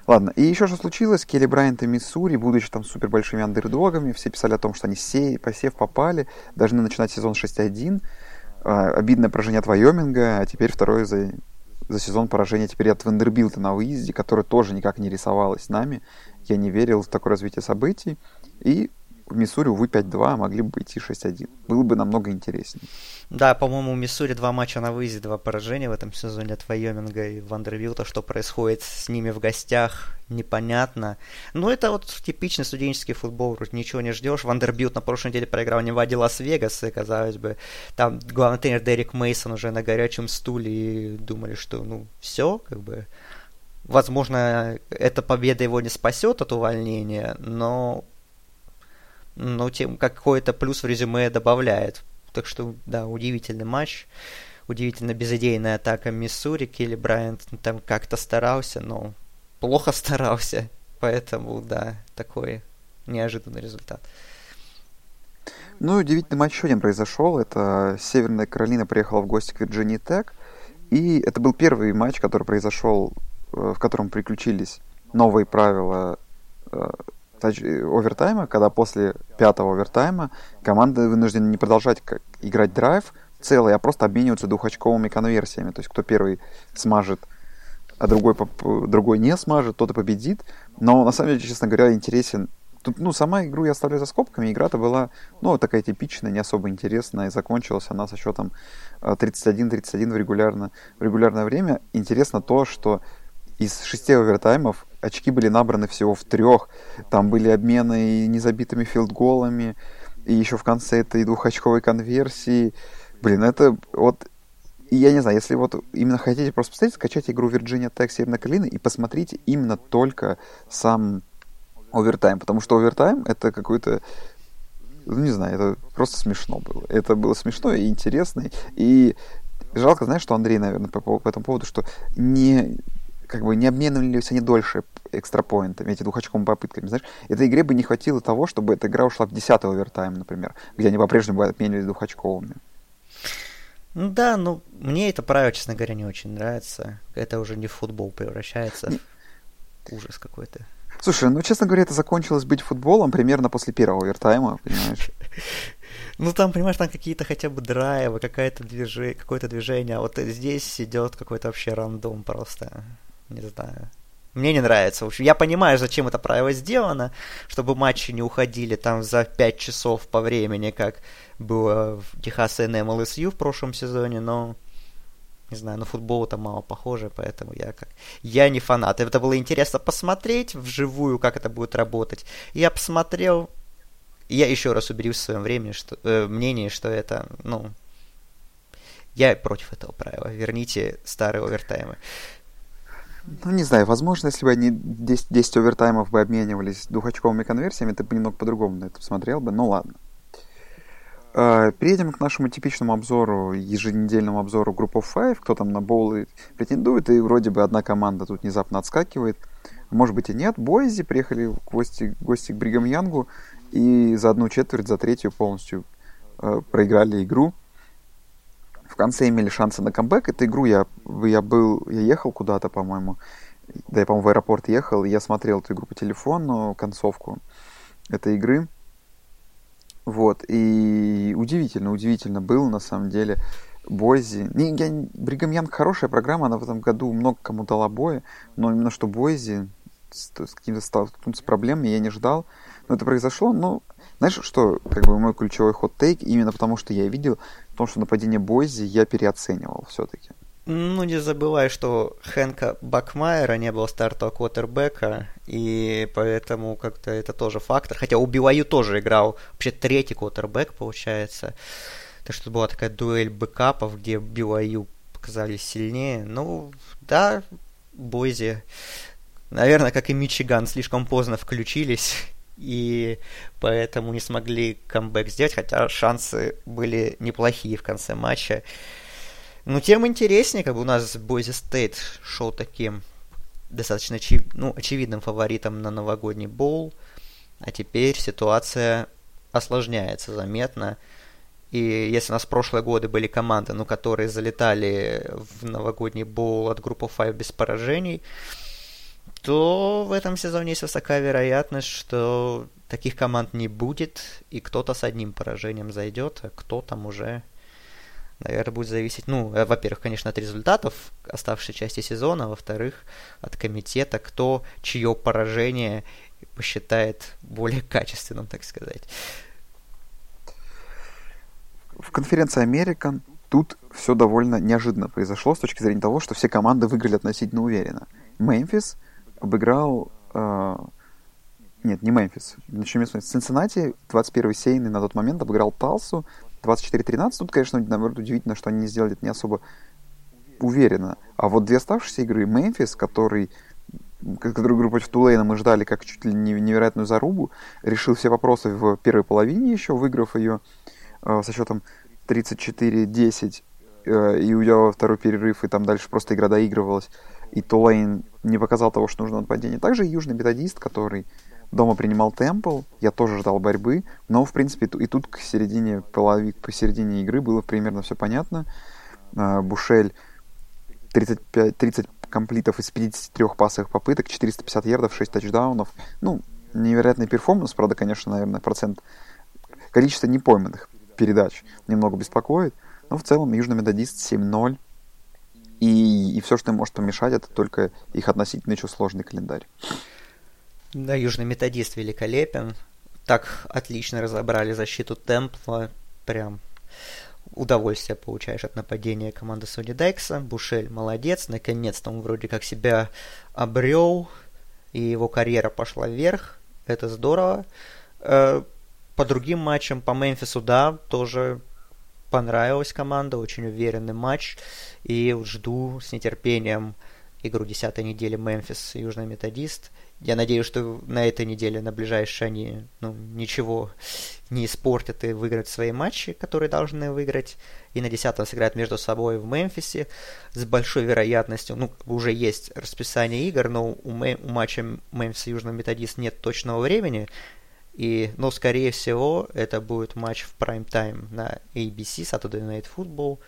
A: Ладно, и еще что случилось, Келли Брайант и Миссури, будучи там супер большими андердогами, все писали о том, что они сей, посев попали, должны начинать сезон 6-1. А, обидное поражение от Вайоминга, а теперь второе за, за сезон поражение теперь от Вандербилта на выезде, которое тоже никак не рисовалось нами. Я не верил в такое развитие событий. И Миссури, увы, 5-2, могли бы идти 6-1. Было бы намного интереснее.
B: Да, по-моему, у Миссури два матча на выезде, два поражения в этом сезоне от Вайоминга и Вандервилта. Что происходит с ними в гостях, непонятно. Но это вот типичный студенческий футбол, вроде ничего не ждешь. Вандербилт на прошлой неделе проиграл Неваде Лас-Вегас, и, казалось бы, там главный тренер Дерек Мейсон уже на горячем стуле, и думали, что, ну, все, как бы... Возможно, эта победа его не спасет от увольнения, но но тем какой-то плюс в резюме добавляет. Так что, да, удивительный матч. Удивительно безыдейная атака Миссури. Келли Брайант там как-то старался, но плохо старался. Поэтому, да, такой неожиданный результат.
A: Ну, удивительный матч еще один произошел. Это Северная Каролина приехала в гости к Вирджинии Тек. И это был первый матч, который произошел, э, в котором приключились новые правила э, тач... овертайма, когда после пятого овертайма команда вынуждена не продолжать как... играть драйв целый, а просто обмениваться двухочковыми конверсиями. То есть кто первый смажет, а другой, другой не смажет, тот и победит. Но на самом деле, честно говоря, интересен Тут, ну, сама игру я оставлю за скобками. Игра-то была, ну, такая типичная, не особо интересная. И закончилась она со счетом 31-31 в, регулярно, в регулярное время. Интересно то, что из шести овертаймов очки были набраны всего в трех. Там были обмены и незабитыми филдголами, и еще в конце этой двухочковой конверсии. Блин, это вот... Я не знаю, если вот именно хотите просто посмотреть, скачайте игру Virginia Tech Северная Каролина и посмотрите именно только сам овертайм, потому что овертайм это какой-то ну, не знаю, это просто смешно было. Это было смешно и интересно. И жалко, знаешь, что Андрей, наверное, по, по этому поводу, что не, как бы не обменивались они дольше экстрапоинтами, эти двухочковыми попытками, знаешь. Этой игре бы не хватило того, чтобы эта игра ушла в 10 овертайм, например, где они по-прежнему обменивались двухочковыми.
B: Ну да, ну мне это правило, честно говоря, не очень нравится. Это уже не в футбол превращается. Ужас какой-то.
A: Слушай, ну, честно говоря, это закончилось быть футболом примерно после первого овертайма, понимаешь?
B: Ну, там, понимаешь, там какие-то хотя бы драйвы, какое-то движение, какое-то движение, а вот здесь идет какой-то вообще рандом просто, не знаю. Мне не нравится. В общем, я понимаю, зачем это правило сделано, чтобы матчи не уходили там за 5 часов по времени, как было в Техас НМ ЛСЮ в прошлом сезоне, но не знаю, на футбол это мало похоже, поэтому я как... Я не фанат. Это было интересно посмотреть вживую, как это будет работать. Я посмотрел, я еще раз убедился в своем времени, что, э, мнении, что это, ну... Я против этого правила. Верните старые овертаймы.
A: Ну, не знаю, возможно, если бы они 10, 10 овертаймов бы обменивались двухочковыми конверсиями, ты бы немного по-другому на это посмотрел бы. Ну, ладно. А, перейдем к нашему типичному обзору, еженедельному обзору группы 5, кто там на боулы претендует, и вроде бы одна команда тут внезапно отскакивает. Может быть и нет. Бойзи приехали в гости, гости к Бригам Янгу и за одну четверть, за третью полностью э, проиграли игру. Конце имели шансы на камбэк. Эту игру я, я был, я ехал куда-то, по-моему, да, я, по-моему, в аэропорт ехал, я смотрел эту игру по телефону, концовку этой игры. Вот, и удивительно, удивительно было, на самом деле, Бойзи. Не, я, Бригам Янг хорошая программа, она в этом году много кому дала боя, но именно что Бойзи с, с какими-то столкнуться проблемами я не ждал. Но это произошло, ну, знаешь, что, как бы мой ключевой ход-тейк, именно потому что я видел, потому что нападение Бойзи я переоценивал все-таки.
B: Ну, не забывай, что Хэнка Бакмайера не было стартового квотербека, и поэтому как-то это тоже фактор. Хотя у Билаю тоже играл вообще третий квотербек, получается. Так что была такая дуэль бэкапов, где BYU показались сильнее. Ну, да, Бойзи, наверное, как и Мичиган, слишком поздно включились, и поэтому не смогли камбэк сделать, хотя шансы были неплохие в конце матча. Ну, тем интереснее, как бы у нас Бойзи Стейт шел таким достаточно очев... ну, очевидным фаворитом на новогодний bowl, а теперь ситуация осложняется заметно. И если у нас в прошлые годы были команды, ну, которые залетали в новогодний боул от группы 5 без поражений, то в этом сезоне есть высокая вероятность, что таких команд не будет, и кто-то с одним поражением зайдет, а кто там уже наверное, будет зависеть, ну, э, во-первых, конечно, от результатов оставшейся части сезона, во-вторых, от комитета, кто чье поражение посчитает более качественным, так сказать.
A: В конференции Америка тут все довольно неожиданно произошло с точки зрения того, что все команды выиграли относительно уверенно. Мемфис обыграл... Э, нет, не Мемфис. Начнем с Цинциннати, 21-й сейный на тот момент обыграл Талсу 24-13, тут, конечно, наоборот, удивительно, что они не сделали это не особо уверенно. А вот две оставшиеся игры, Мемфис, который который игру против Тулейна мы ждали как чуть ли не невероятную зарубу, решил все вопросы в первой половине еще, выиграв ее э, со счетом 34-10 э, и уйдя во второй перерыв, и там дальше просто игра доигрывалась, и Тулейн не показал того, что нужно нападение. Также южный методист, который Дома принимал Темпл, я тоже ждал борьбы, но, в принципе, и тут к середине половик, по середине игры было примерно все понятно. А, Бушель 35, 30 комплитов из 53 пасовых попыток, 450 ярдов, 6 тачдаунов. Ну, невероятный перформанс, правда, конечно, наверное, процент количество непойманных передач немного беспокоит, но в целом Южный Методист 7-0, и, и все, что им может помешать, это только их относительно еще сложный календарь.
B: Да, Южный Методист великолепен. Так отлично разобрали защиту Темпла. Прям удовольствие получаешь от нападения команды Сони Дайкса. Бушель молодец, наконец-то он вроде как себя обрел, и его карьера пошла вверх. Это здорово. Э, по другим матчам, по Мемфису, да, тоже понравилась команда, очень уверенный матч. И жду с нетерпением игру 10 недели Мемфис Южный Методист. Я надеюсь, что на этой неделе, на ближайшие они ну, ничего не испортят и выиграют свои матчи, которые должны выиграть. И на 10 сыграют между собой в Мемфисе с большой вероятностью. Ну, уже есть расписание игр, но у, Мэм, у матча Мемфиса Южного Методист нет точного времени. И, но, скорее всего, это будет матч в прайм-тайм на ABC, Saturday Night Football.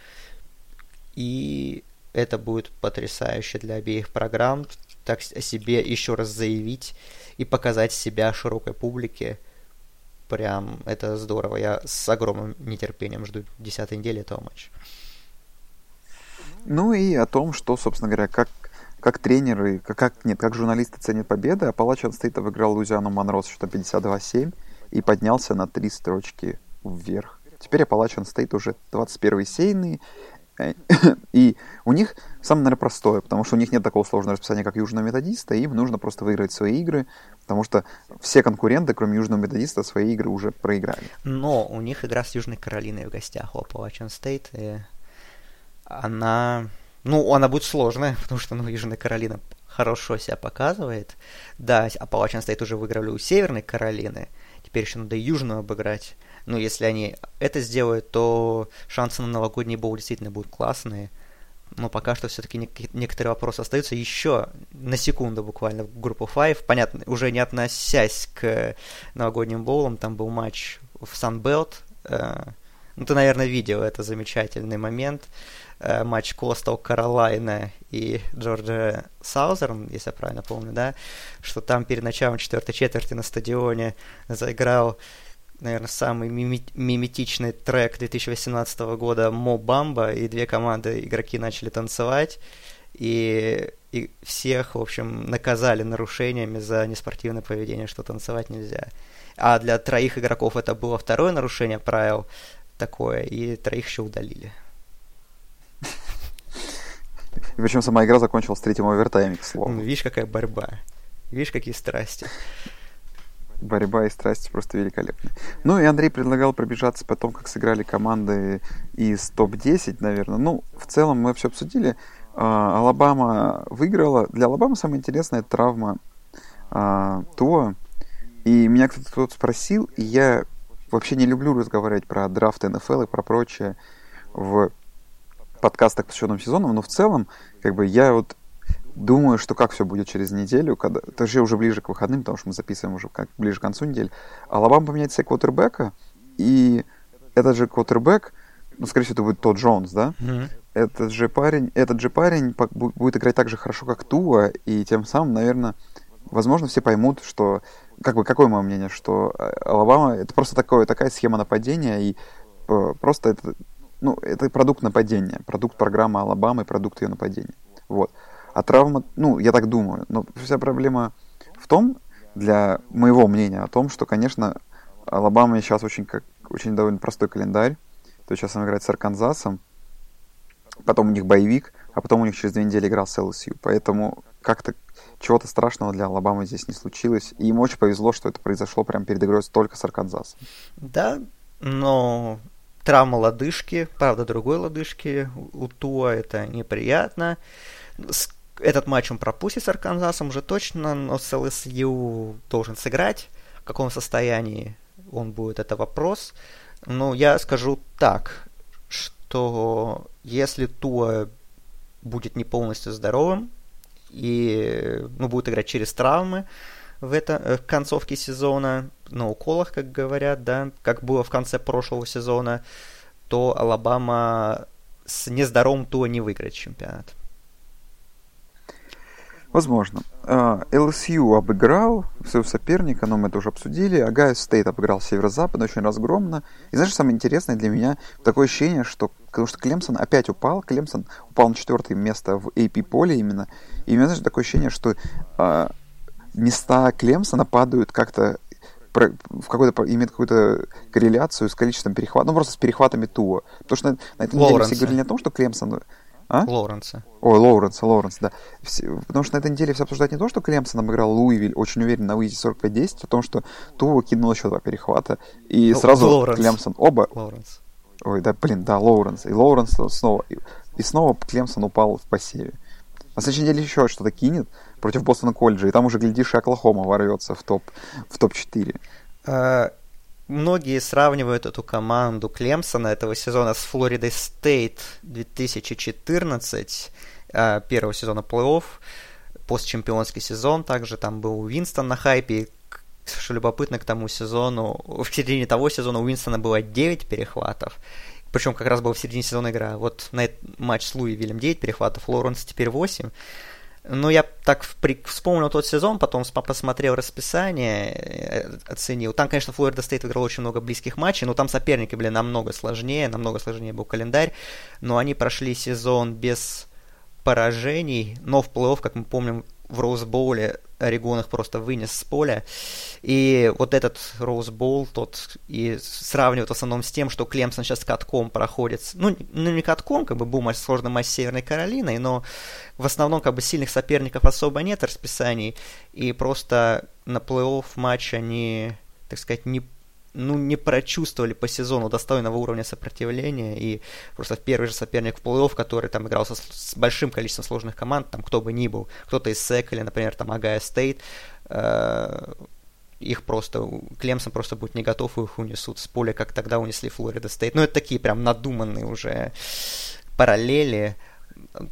B: И это будет потрясающе для обеих программ так о себе еще раз заявить и показать себя широкой публике. Прям это здорово. Я с огромным нетерпением жду 10 недели этого матча.
A: Ну и о том, что, собственно говоря, как, как тренеры, как, как, нет, как журналисты ценят победы. Аппалачиан Стейт обыграл Луизиану Монро, счет 52-7 и поднялся на три строчки вверх. Теперь Аппалачиан Стейт уже 21 сеяный, И у них самое, наверное, простое, потому что у них нет такого сложного расписания, как Южного Методиста, им нужно просто выиграть свои игры, потому что все конкуренты, кроме Южного Методиста, свои игры уже проиграли.
B: Но у них игра с Южной Каролиной в гостях у Appalachian State, она... Ну, она будет сложная, потому что, ну, Южная Каролина хорошо себя показывает. Да, Appalachian State уже выиграли у Северной Каролины, теперь еще надо Южную обыграть. Ну, если они это сделают, то шансы на новогодний боул действительно будут классные. Но пока что все-таки некоторые вопросы остаются. Еще на секунду буквально в группу 5, понятно, уже не относясь к новогодним боулам, там был матч в Санбелт. Э, ну, ты, наверное, видел это замечательный момент. Э, матч Костел Каролайна и Джорджа Саузерн, если я правильно помню, да, что там перед началом четвертой четверти на стадионе заиграл наверное, самый миметичный трек 2018 года Мо Бамба, и две команды игроки начали танцевать, и, и всех, в общем, наказали нарушениями за неспортивное поведение, что танцевать нельзя. А для троих игроков это было второе нарушение правил такое, и троих еще удалили.
A: И причем сама игра закончилась в третьем овертайме, к слову.
B: Ну, видишь, какая борьба. Видишь, какие страсти
A: борьба и страсти просто великолепны. Ну и Андрей предлагал пробежаться потом, как сыграли команды из топ-10, наверное. Ну, в целом мы все обсудили. А, Алабама выиграла. Для Алабамы самая интересная травма а, Туа. И меня кто-то кто спросил, и я вообще не люблю разговаривать про драфт НФЛ и про прочее в подкастах, посвященным сезонам, но в целом, как бы я вот Думаю, что как все будет через неделю, когда... Же уже ближе к выходным, потому что мы записываем уже как ближе к концу недели. Алабама поменяет себе квотербека, и этот же квотербек, ну, скорее всего, это будет тот Джонс, да? Mm-hmm. Этот же парень, этот же парень будет играть так же хорошо, как Туа, и тем самым, наверное, возможно, все поймут, что, как бы, какое мое мнение, что э, Алабама это просто такое, такая схема нападения, и э, просто это, ну, это продукт нападения, продукт программы Алабамы, продукт ее нападения. Вот. А травма, ну, я так думаю, но вся проблема в том, для моего мнения, о том, что, конечно, Алабама сейчас очень, как, очень довольно простой календарь. То есть сейчас он играет с Арканзасом, потом у них боевик, а потом у них через две недели играл с LSU. Поэтому как-то чего-то страшного для Алабамы здесь не случилось. И им очень повезло, что это произошло прямо перед игрой только с Арканзасом.
B: Да, но травма лодыжки, правда, другой лодыжки у Туа, это неприятно этот матч он пропустит с Арканзасом уже точно, но с ЛСЮ должен сыграть. В каком состоянии он будет, это вопрос. Но я скажу так, что если Туа будет не полностью здоровым и ну, будет играть через травмы в это, в э, концовке сезона, на уколах, как говорят, да, как было в конце прошлого сезона, то Алабама с нездоровым Туа не выиграет чемпионат.
A: Возможно. А, обыграл своего соперника, но мы это уже обсудили. Огайо Стейт обыграл Северо-Запад очень разгромно. И знаешь, самое интересное для меня, такое ощущение, что потому что Клемсон опять упал. Клемсон упал на четвертое место в AP poll 'е именно. И у меня, знаешь, такое ощущение, что э, места Клемсона падают как-то в какой-то имеет какую-то корреляцию с количеством перехватов, ну просто с перехватами Туа. Потому что на, на этой неделе все говорили не о том, что Клемсон
B: а? Лоуренса.
A: Ой, Лоуренса, Лоуренс, да. Все, потому что на этой неделе все обсуждают не то, что Клемсон обыграл Луисвилль очень уверенно на выезде 45-10, а том, что Туа кинул еще два перехвата. И ну, сразу Лоуренс. Клемсон оба...
B: Лоуренс.
A: Ой, да, блин, да, Лоуренс. И Лоуренс снова... И, и снова Клемсон упал в посеве. На следующей неделе еще что-то кинет против Бостона колледжа, и там уже, глядишь, и Оклахома ворвется в топ, в топ-4
B: многие сравнивают эту команду Клемсона этого сезона с Флоридой Стейт 2014, а, первого сезона плей-офф, постчемпионский сезон, также там был Уинстон на хайпе, что любопытно к тому сезону, в середине того сезона у Уинстона было 9 перехватов, причем как раз был в середине сезона игра. Вот на этот матч с Луисвиллем 9 перехватов, Лоренс теперь 8. Ну, я так вспомнил тот сезон, потом посмотрел расписание, э, оценил. Там, конечно, Флорида Стейт выиграл очень много близких матчей, но там соперники были намного сложнее, намного сложнее был календарь. Но они прошли сезон без поражений, но в плей-офф, как мы помним, в Роузбоуле Орегон их просто вынес с поля. И вот этот Роузбол, тот и сравнивают в основном с тем, что Клемсон сейчас катком проходит. Ну, ну не катком, как бы был сложный матч с Северной Каролиной, но в основном как бы сильных соперников особо нет расписаний. И просто на плей-офф матч они, так сказать, не ну, не прочувствовали по сезону достойного уровня сопротивления, и просто первый же соперник в плей-офф, который там играл со, с большим количеством сложных команд, там кто бы ни был, кто-то из SEC или, например, там Огайо Стейт, э, их просто, Клемсон просто будет не готов, их унесут с поля, как тогда унесли Флорида Стейт. Ну, это такие прям надуманные уже параллели.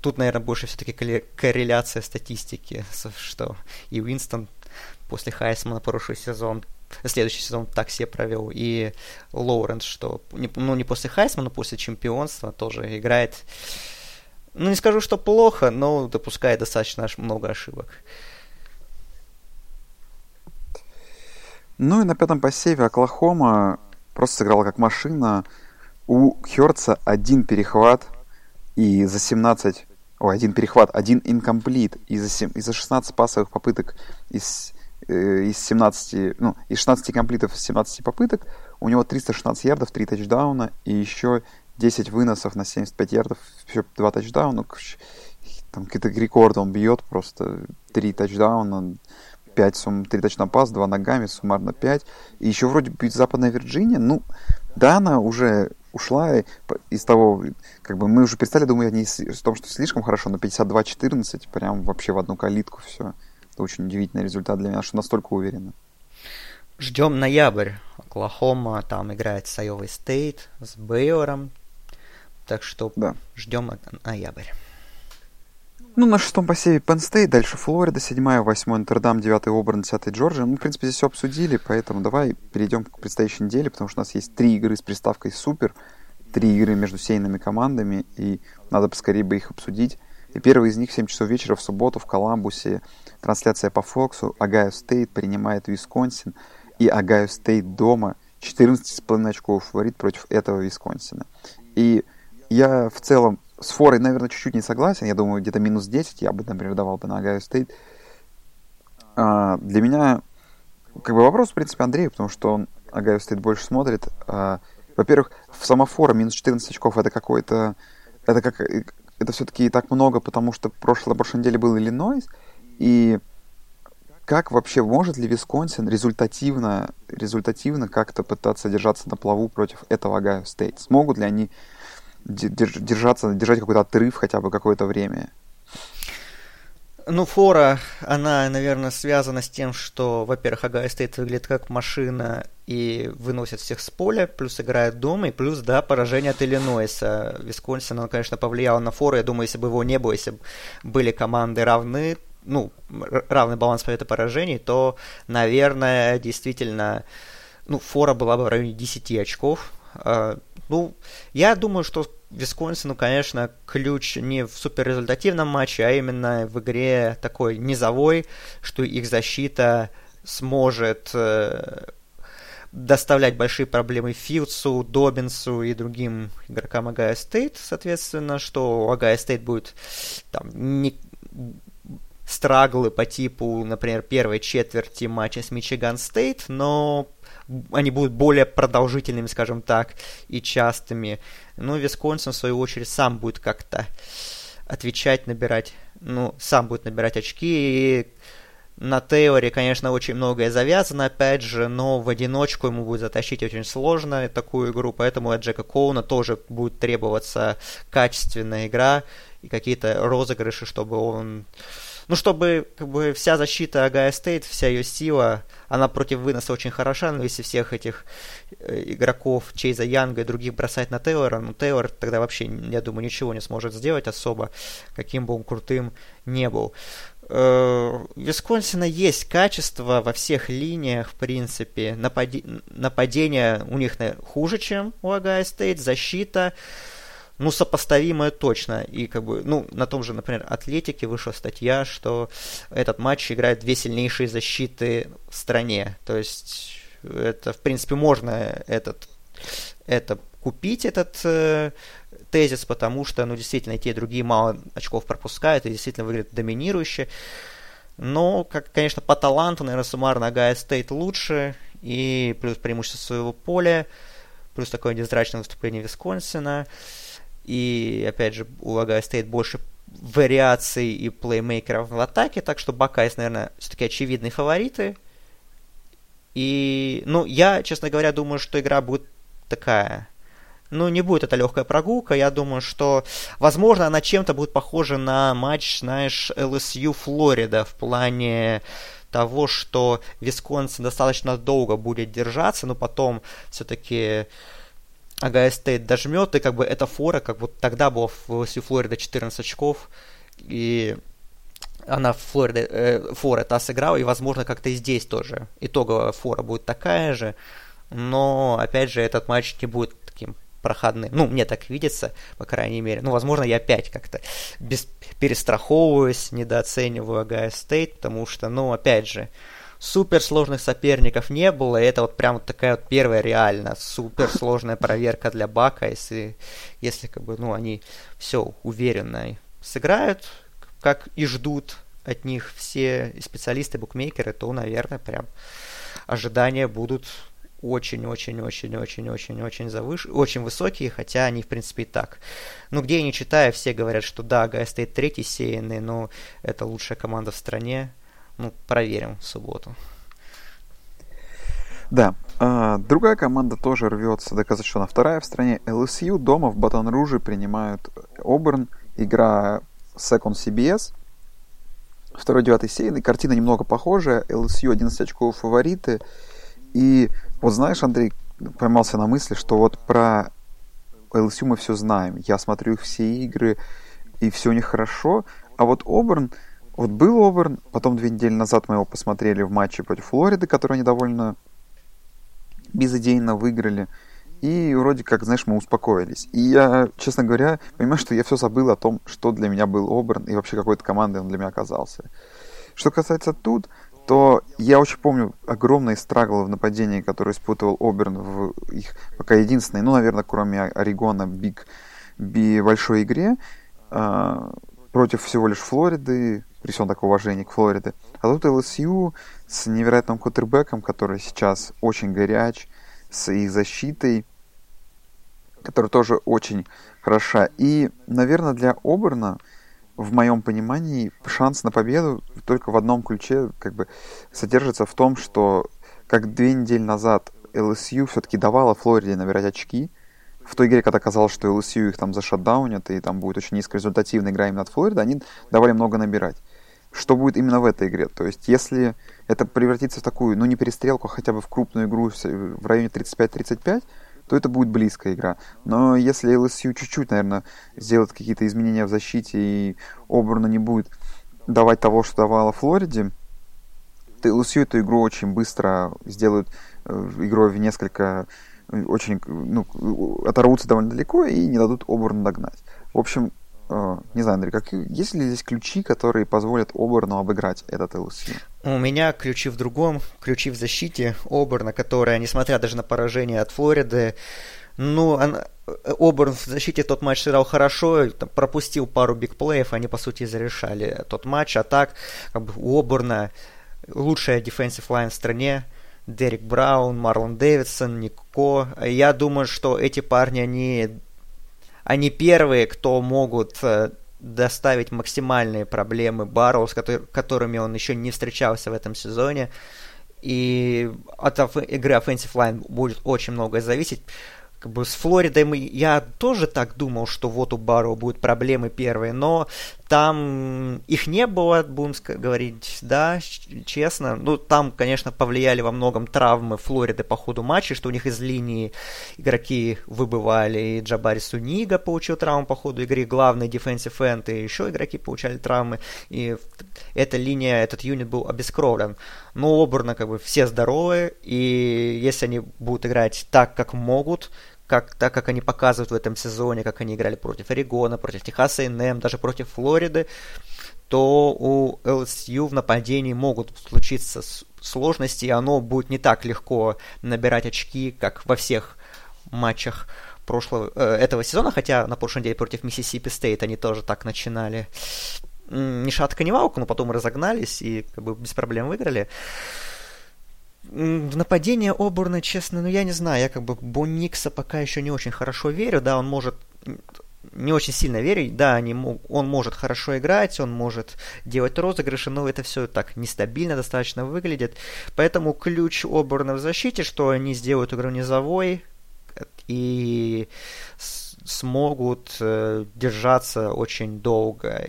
B: Тут, наверное, больше все-таки корреляция статистики, что и Уинстон после Хайсмана прошлый сезон следующий сезон так себе провел. И Лоуренс, что ну не после Хайсмана, но после чемпионства тоже играет. Ну, не скажу, что плохо, но допускает достаточно много ошибок.
A: Ну и на пятом посеве Оклахома просто сыграла как машина. У Херца один перехват и за 17... Ой, один перехват, один инкомплит. И за, 7, и за 16 пасовых попыток из из 17, ну, из 16 комплитов из 17 попыток у него 316 ярдов, 3 тачдауна и еще 10 выносов на 75 ярдов, еще 2 тачдауна. Там какие-то рекорды он бьет просто. 3 тачдауна, 5 сум, 3 тачдауна пас, 2 ногами, суммарно 5. И еще вроде бы Западная Вирджиния, ну, да, она уже ушла из того, как бы мы уже перестали думать о ней о том, что слишком хорошо, но 52-14, прям вообще в одну калитку все. Это очень удивительный результат для меня, что настолько уверенно.
B: Ждем ноябрь. Оклахома там играет с Айовой Стейт, с Бейором. Так что да. ждем ноябрь.
A: Ну, на шестом посеве Penn State, дальше Флорида, седьмая, восьмой Нотр-Дам, девятый Оберн, десятый Джорджия. Ну, в принципе, здесь все обсудили, поэтому давай перейдем к предстоящей неделе, потому что у нас есть три игры с приставкой «Супер», три игры между сеяными командами, и надо поскорее бы их обсудить. И первый из них в 7 часов вечера в субботу в Коламбусе. Трансляция по Фоксу. Огайо Стейт принимает Висконсин. И Огайо Стейт дома 14,5 очков фаворит против этого Висконсина. И я в целом с форой, наверное, чуть-чуть не согласен. Я думаю, где-то минус 10 я бы, например, давал бы на Огайо Стейт. А, для меня как бы вопрос, в принципе, Андрею, потому что он Огайо Стейт больше смотрит. А, во-первых, сама фора минус 14 очков это какой-то... Это как это все-таки и так много, потому что прошлой, прошлой неделе был Иллинойс, и как вообще может ли Висконсин результативно, результативно как-то пытаться держаться на плаву против этого Огайо Стейт? Смогут ли они держаться, держать какой-то отрыв хотя бы какое-то время?
B: Ну, фора, она, наверное, связана с тем, что, во-первых, Огайо Стейт выглядит как машина и выносит всех с поля, плюс играет дома, и плюс, да, поражение от Иллинойса. Висконсин, он, конечно, повлиял на фору. Я думаю, если бы его не было, если бы были команды равны, ну, равный баланс побед и поражений, то, наверное, действительно, ну, фора была бы в районе 10 очков, А, ну, я думаю, что Висконсину, конечно, ключ не в суперрезультативном матче, а именно в игре такой низовой, что их защита сможет э, доставлять большие проблемы Филдсу, Доббинсу и другим игрокам Огайо Стейт, соответственно, что Огайо Стейт будет там не страглы по типу, например, первой четверти матча с Мичиган Стейт, но они будут более продолжительными, скажем так, и частыми. Ну, Висконсин, в свою очередь, сам будет как-то отвечать, набирать, ну, сам будет набирать очки, и на Теоре, конечно, очень многое завязано, опять же, но в одиночку ему будет затащить очень сложно такую игру, поэтому от Джека Коуна тоже будет требоваться качественная игра и какие-то розыгрыши, чтобы он ну, чтобы как бы вся защита Агая Стейт, вся ее сила, она против выноса очень хороша, но если всех этих э, игроков Чейза Янга и других бросать на Тейлора, ну, Тейлор тогда вообще, я думаю, ничего не сможет сделать особо, каким бы он крутым не был. Э, Висконсина есть качество во всех линиях, в принципе. Напади... Нападение у них хуже, чем у Огайо Стейт, защита ну, сопоставимое точно. И как бы, ну, на том же, например, Атлетике вышла статья, что этот матч играет две сильнейшие защиты в стране. То есть это, в принципе, можно этот, это купить, этот э, тезис, потому что, ну, действительно, и те, и другие мало очков пропускают и действительно выглядят доминирующе. Но, как, конечно, по таланту, наверное, суммарно Огайо Стейт лучше, и плюс преимущество своего поля, плюс такое невзрачное выступление Висконсина. И, опять же, у Огайо Стейт больше вариаций и плеймейкеров в атаке, так что Бакайс, наверное, все-таки очевидные фавориты. И, ну, я, честно говоря, думаю, что игра будет такая. Ну, не будет это легкая прогулка. Я думаю, что, возможно, она чем-то будет похожа на матч, знаешь, LSU Флорида в плане того, что Висконсин достаточно долго будет держаться, но потом все-таки Огайо Стейт дожмет, и как бы эта фора, как вот тогда было в LSU Флорида 14 очков, и она в Флориде, э, фора та сыграла, и, возможно, как-то и здесь тоже итоговая фора будет такая же, но, опять же, этот матч не будет таким проходным. Ну, мне так видится, по крайней мере. Ну, возможно, я опять как-то без... перестраховываюсь, недооцениваю Огайо Стейт, потому что, ну, опять же, суперсложных соперников не было, и это вот прям вот такая вот первая реально суперсложная проверка для Бакайс, если, если как бы, ну, они все уверенно сыграют, как и ждут от них все специалисты, букмекеры, то, наверное, прям ожидания будут очень-очень-очень-очень-очень-очень завыш... очень высокие, хотя они, в принципе, и так. Ну, где я не читаю, все говорят, что да, Гай стоит третий сеянный, но это лучшая команда в стране. Ну, проверим в субботу.
A: Да. А, другая команда тоже рвется доказать, что она вторая в стране. LSU дома в Батон-Руже принимают Оберн. Игра Second CBS. Второй, девятый сейный. Картина немного похожая. LSU 11 очков фавориты. И вот знаешь, Андрей, поймался на мысли, что вот про LSU мы все знаем. Я смотрю их все игры, и все у них хорошо. А вот Оберн, вот был Оберн, потом две недели назад мы его посмотрели в матче против Флориды, который они довольно безыдейно выиграли. И вроде как, знаешь, мы успокоились. И я, честно говоря, понимаю, что я все забыл о том, что для меня был Оберн и вообще какой-то командой он для меня оказался. Что касается тут, то я очень помню огромные страглы в нападении, которые испытывал Оберн в их пока единственной, ну, наверное, кроме Орегона, биг, би большой игре э, против всего лишь Флориды, при всем таком уважении к Флориде. А тут ЛСЮ с невероятным кутербеком, который сейчас очень горяч, с их защитой, которая тоже очень хороша. И, наверное, для Оберна, в моем понимании, шанс на победу только в одном ключе как бы содержится в том, что как две недели назад ЛСЮ все-таки давала Флориде набирать очки, в той игре, когда казалось, что LSU их там зашатдаунят, и там будет очень низкорезультативная игра именно от Флориды, они давали много набирать. Что будет именно в этой игре? То есть, если это превратится в такую, ну, не перестрелку, а хотя бы в крупную игру в районе 35-35, то это будет близкая игра. Но если LSU чуть-чуть, наверное, сделает какие-то изменения в защите и Оберна не будет давать того, что давала Флориде, то LSU эту игру очень быстро сделают э, игрой в несколько очень, ну, оторвутся довольно далеко и не дадут Оберну догнать. В общем, э, не знаю, Андрей, как, есть ли здесь ключи, которые позволят Оберну обыграть этот ЛСЮ?
B: У меня ключи в другом, ключи в защите Оберна, которая, несмотря даже на поражение от Флориды, ну, она, Оберн в защите тот матч сыграл хорошо, там, пропустил пару бигплеев, они, по сути, зарешали тот матч, а так, как бы, у Оберна лучшая defensive line в стране, Дерек Браун, Марлон Дэвидсон, Нико. Я думаю, что эти парни, они, они первые, кто могут э, доставить максимальные проблемы Барроу, с которыми он еще не встречался в этом сезоне. И от игры Offensive Line будет очень многое зависеть как бы с Флоридой мы, я тоже так думал, что вот у Барроу будут проблемы первые, но там их не было, будем говорить, да, честно. Ну, там, конечно, повлияли во многом травмы Флориды по ходу матча, что у них из линии игроки выбывали, и Джабари Сунига получил травму по ходу игры, главный дефенсив энд, и еще игроки получали травмы, и эта линия, этот юнит был обескровлен. Но Оберна как бы все здоровы, и если они будут играть так, как могут, как, так как они показывают в этом сезоне, как они играли против Орегона, против Техаса и НМ, даже против Флориды, то у LSU в нападении могут случиться сложности, и оно будет не так легко набирать очки, как во всех матчах прошлого, э, этого сезона, хотя на прошлой неделе против Миссисипи Стейт они тоже так начинали. Ни шатка, ни валка, но потом разогнались и как бы без проблем выиграли. В нападение Обурна, честно, ну я не знаю, я как бы Бонникса пока еще не очень хорошо верю, да, он может не очень сильно верю, да, они, он может хорошо играть, он может делать розыгрыши, но это все так нестабильно достаточно выглядит. Поэтому ключ Оберна в защите, что они сделают игру низовой и смогут э, держаться очень долго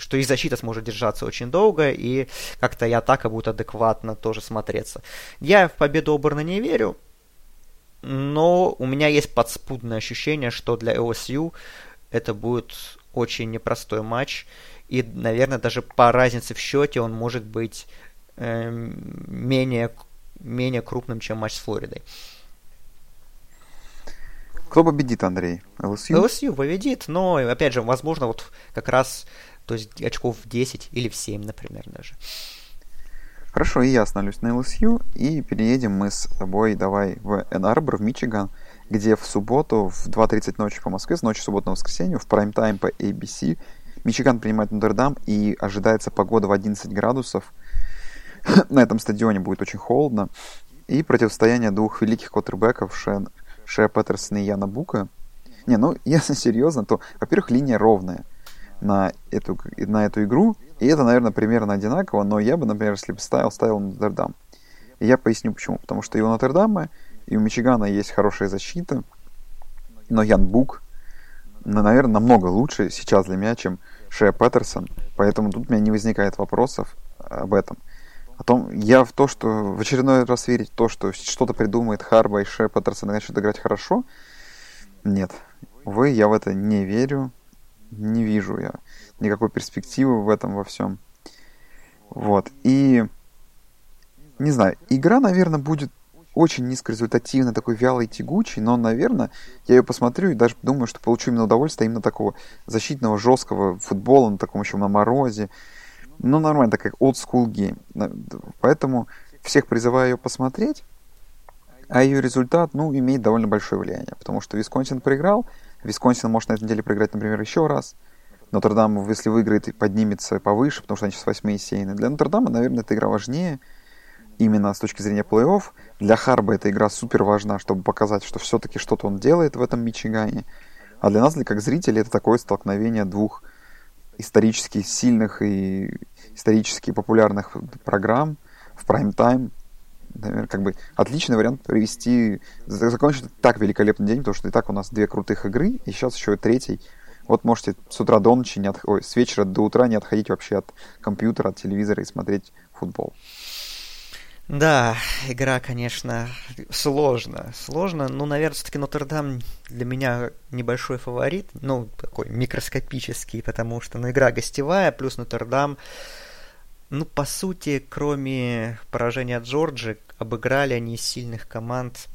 B: что их защита сможет держаться очень долго, и как-то и атака будет адекватно тоже смотреться. Я в победу Оберна не верю, но у меня есть подспудное ощущение, что для LSU это будет очень непростой матч, и, наверное, даже по разнице в счете он может быть э, менее, менее крупным, чем матч с Флоридой.
A: Кто победит, Андрей?
B: LSU? LSU победит, но, опять же, возможно, вот как раз то есть очков в 10 или в 7, например, даже.
A: Хорошо, и я остановлюсь на LSU, и переедем мы с тобой, давай, в Энн-Арбор, в Мичиган, где в субботу в 2.30 ночи по Москве, с ночи субботы на воскресенье, в прайм-тайм по ABC, Мичиган принимает Нотр-Дам, и ожидается погода в 11 градусов. на этом стадионе будет очень холодно. И противостояние двух великих квотербеков Шен, Шея Петерсона и Яна Бука. Не, ну, если серьезно, то, во-первых, линия ровная на эту, на эту игру. И это, наверное, примерно одинаково, но я бы, например, если бы ставил, ставил Нотр-Дам. И я поясню почему. Потому что и у Нотр-Дама, и у Мичигана есть хорошая защита, но Ян Бук, наверное, намного лучше сейчас для меня, чем Шея Паттерсон, поэтому тут у меня не возникает вопросов об этом. О том, я в то, что в очередной раз верить в то, что что-то придумает Харба и Шея Паттерсон и начнет играть хорошо, нет. Увы, я в это не верю не вижу я никакой перспективы в этом во всем. Вот. И, не знаю, игра, наверное, будет очень низкорезультативной, такой вялой, тягучей, но, наверное, я ее посмотрю и даже думаю, что получу именно удовольствие именно такого защитного, жесткого футбола, на таком еще на морозе. Ну, нормально, так как old school game. Поэтому всех призываю ее посмотреть, а ее результат, ну, имеет довольно большое влияние, потому что Висконсин проиграл, Висконсин может на этой неделе проиграть, например, еще раз. Нотр-Дам, если выиграет, поднимется повыше, потому что они сейчас восьмые сейны. Для Нотр-Дама, наверное, эта игра важнее именно с точки зрения плей-офф. Для Харба эта игра супер важна, чтобы показать, что все-таки что-то он делает в этом Мичигане. А для нас, для как зрителей, это такое столкновение двух исторически сильных и исторически популярных программ в прайм-тайм наверное, как бы отличный вариант провести, закончить так великолепный день, потому что и так у нас две крутых игры, и сейчас еще третий. Вот можете с утра до ночи, не от... Ой, с вечера до утра не отходить вообще от компьютера, от телевизора и смотреть футбол.
B: Да, игра, конечно, сложно. Сложно, но, наверное, все-таки Нотр-Дам для меня небольшой фаворит. Ну, такой микроскопический, потому что ну, игра гостевая, плюс Нотр-Дам ну, по сути, кроме поражения от Джорджи, обыграли они сильных команд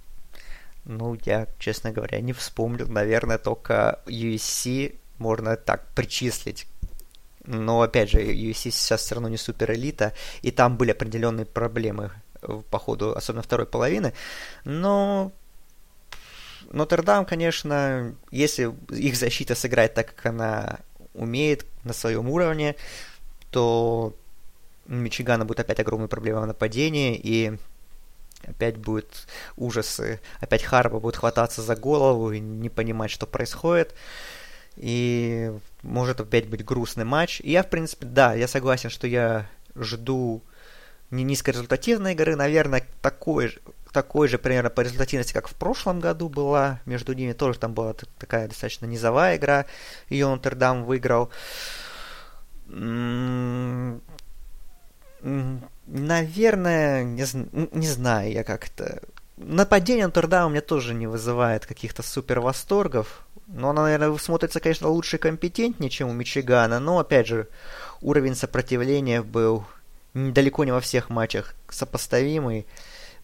B: Ну, я, честно говоря, не вспомнил. Наверное, только USC можно так причислить. Но, опять же, USC сейчас все равно не супер элита, и там были определенные проблемы по ходу, особенно второй половины. Но Нотр-Дам, конечно, если их защита сыграет так, как она умеет на своем уровне, то Мичигана будет опять огромные проблемы в нападении, и опять будет ужасы. Опять Харба будет хвататься за голову и не понимать, что происходит. И может опять быть грустный матч. И я, в принципе, да, я согласен, что я жду не низкорезультативной игры, наверное, такой же, такой же примерно по результативности, как в прошлом году была. Между ними тоже там была такая достаточно низовая игра. Ее Нотр-Дам выиграл. Наверное, не, не знаю, я как-то... Нападение Нотр-Дама мне тоже не вызывает каких-то супер восторгов. Но она, наверное, смотрится, конечно, лучше и компетентнее, чем у Мичигана. Но, опять же, уровень сопротивления был далеко не во всех матчах сопоставимый.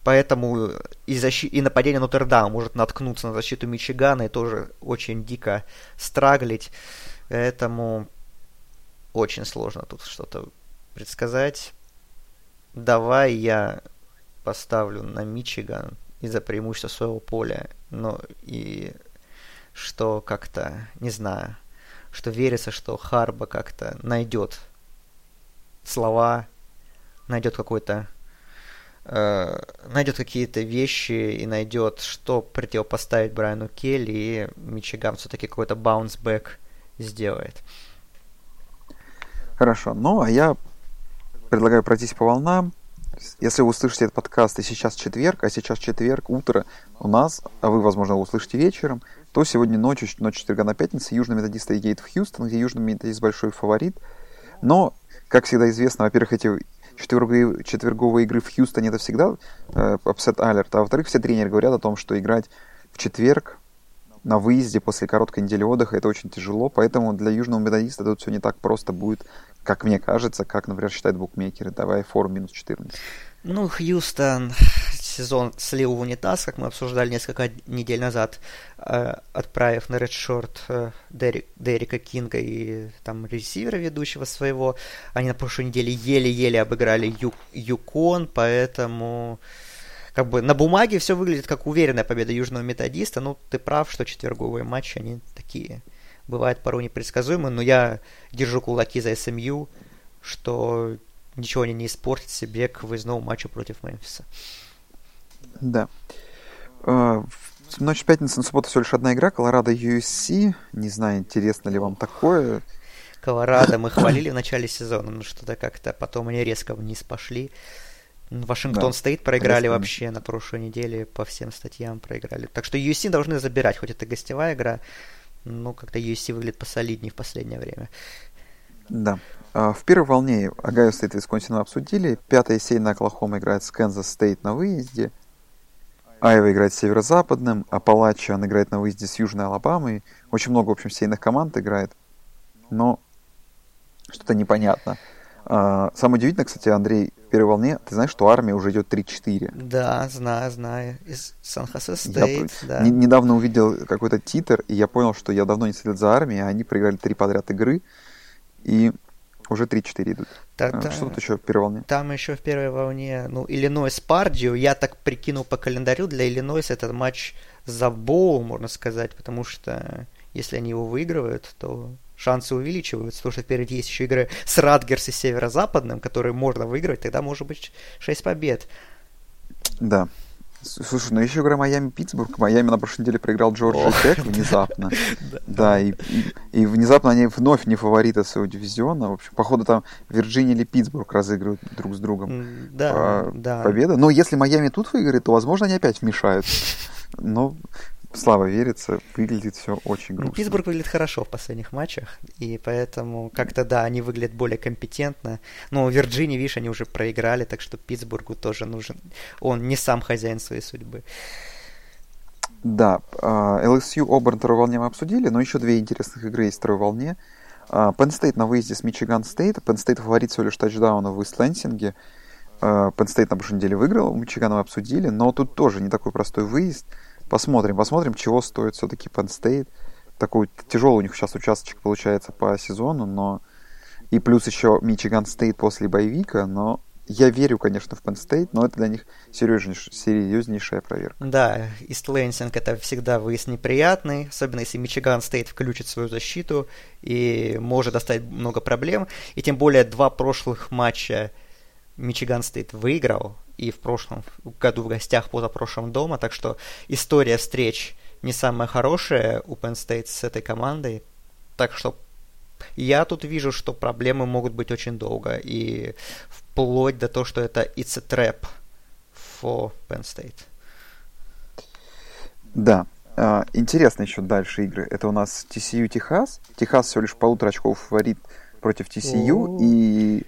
B: Поэтому и, защи... и нападение Нотр-Дама может наткнуться на защиту Мичигана и тоже очень дико страглить. Поэтому очень сложно тут что-то предсказать. Давай я поставлю на Мичиган из-за преимущества своего поля. Но и что как-то, не знаю, что верится, что Харба как-то найдет слова, найдет какой-то э, найдет какие-то вещи и найдет, что противопоставить Брайану Келли, и Мичиган все-таки какой-то баунсбэк сделает.
A: Хорошо. Ну, а я предлагаю пройтись по волнам. Если вы услышите этот подкаст, и сейчас четверг, а сейчас четверг, утро у нас, а вы, возможно, услышите вечером, то сегодня ночью, ночь четверга на пятницу, Южный Методист едет в Хьюстон, где Южный Методист большой фаворит. Но, как всегда известно, во-первых, эти четверговые, четверговые игры в Хьюстоне это всегда э, upset а во-вторых, все тренеры говорят о том, что играть в четверг на выезде после короткой недели отдыха это очень тяжело, поэтому для южного методиста тут все не так просто будет, как мне кажется, как, например, считают букмекеры. Давай форум минус 14.
B: Ну, Хьюстон сезон слил в унитаз, как мы обсуждали несколько недель назад, э, отправив на редшорт Дерек, Дерека Кинга и там ресивера ведущего своего. Они на прошлой неделе еле-еле обыграли Юкон, поэтому как бы на бумаге все выглядит как уверенная победа южного методиста. Ну, ты прав, что четверговые матчи, они такие бывают порой непредсказуемые, но я держу кулаки за СМЮ, что ничего они не испортят себе к выездному матчу против Мемфиса.
A: Да. В ночь пятницы на субботу всего лишь одна игра, Колорадо USC. Не знаю, интересно ли вам такое.
B: Колорадо мы хвалили в начале сезона, но что-то как-то потом они резко вниз пошли. Вашингтон да. проиграли Резко. вообще на прошлой неделе, по всем статьям проиграли. Так что USC должны забирать, хоть это гостевая игра, но как-то USC выглядит посолиднее в последнее время.
A: Да. А, в первой волне Огайо Стейт и Висконсин обсудили. Пятая сеяная Оклахома играет с Канзас Стейт на выезде. Айова играет с северо-западным, Аппалачиан играет на выезде с Южной Алабамой. Очень много, в общем, сеяных команд играет. Но что-то непонятно. А, самое удивительное, кстати, Андрей, в первой волне, ты знаешь, что армия уже идет 3-4.
B: Да, знаю, знаю. Из Сан-Хосе Стейт,
A: да. Не, недавно увидел какой-то титр, и я понял, что я давно не следил за армией, а они проиграли три подряд игры, и уже 3-4 идут.
B: Да,
A: а, что тут еще в первой волне?
B: Там еще в первой волне, ну, Иллинойс Пардио, я так прикинул по календарю, для Иллинойс этот матч за боул, можно сказать, потому что если они его выигрывают, то шансы увеличиваются, потому что впереди есть еще игры с Радгерс и Северо-Западным, которые можно выиграть, тогда может быть 6 побед.
A: Да. Слушай, ну еще игра Майами-Питтсбург. Майами на прошлой неделе проиграл Джорджи Тек внезапно. Да, и, и внезапно они вновь не фавориты своего дивизиона. В общем, походу там Вирджиния или Питтсбург разыгрывают друг с другом
B: да, да.
A: победа. Но если Майами тут выиграет, то, возможно, они опять вмешаются. Но слава верится, выглядит все очень грустно.
B: Ну, Питтсбург выглядит хорошо в последних матчах, и поэтому как-то, да, они выглядят более компетентно. Но Вирджинии, видишь, они уже проиграли, так что Питтсбургу тоже нужен... Он не сам хозяин своей судьбы.
A: Да, LSU а, Оберн второй волне мы обсудили, но еще две интересных игры есть в второй волне. Penn State на выезде с Мичиган Стейт. Penn State фаворит всего лишь тачдауна в Истлэнсинге. Penn State на прошлой неделе выиграл, Мичиган мы обсудили, но тут тоже не такой простой выезд – Посмотрим, посмотрим, чего стоит все-таки Penn State. Такой тяжелый у них сейчас участочек получается по сезону, но и плюс еще Мичиган Стейт после bye week а, но я верю, конечно, в Penn State, но это для них серьезнейш... серьезнейшая проверка.
B: Да, Ист Лэнсинг это всегда выезд неприятный, особенно если Мичиган Стейт включит свою защиту и может доставить много проблем. И тем более два прошлых матча Мичиган Стейт выиграл, и в прошлом году в гостях, позапрошлом дома, так что история встреч не самая хорошая у Penn State с этой командой. Так что я тут вижу, что проблемы могут быть очень долго, и вплоть до того, что это it's a trap for Penn State.
A: Да. А, интересно еще дальше игры. Это у нас TCU Техас. Техас всего лишь полутора очков фаворит против TCU, и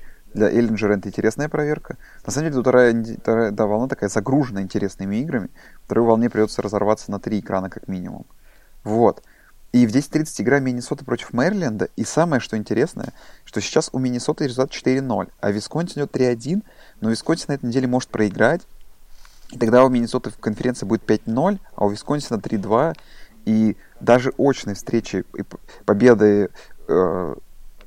A: для Эллинджера это интересная проверка. На самом деле, вторая, вторая да, волна такая загружена интересными играми. Второй волне придется разорваться на три экрана как минимум. Вот. И в 10.30 игра Миннесота против Мэриленда. И самое, что интересное, что сейчас у Миннесоты результат 4-0, а Висконсин идет 3-1, но Висконсин на этой неделе может проиграть. И тогда у Миннесоты в конференции будет 5-0, а у Висконсина 3-2. И даже очные встречи и победы э,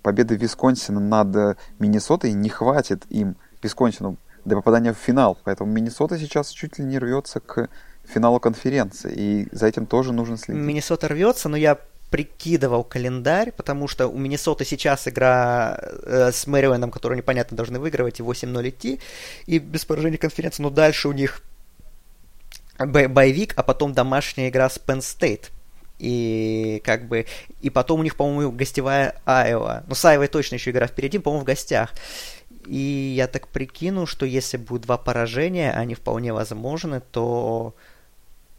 A: победы Висконсина над Миннесотой не хватит им, Висконсину, для попадания в финал. Поэтому Миннесота сейчас чуть ли не рвется к финалу конференции. И за этим тоже нужно следить.
B: Миннесота рвется, но я прикидывал календарь, потому что у Миннесоты сейчас игра э, с Мэрилендом, которую непонятно должны выигрывать, и 8-0 идти, и без поражения конференции, но дальше у них боевик, а потом домашняя игра с Penn State. И как бы... И потом у них, по-моему, гостевая Айова. Ну, с Айвой точно еще игра впереди, по-моему, в гостях. И я так прикину, что если будет два поражения, они вполне возможны, то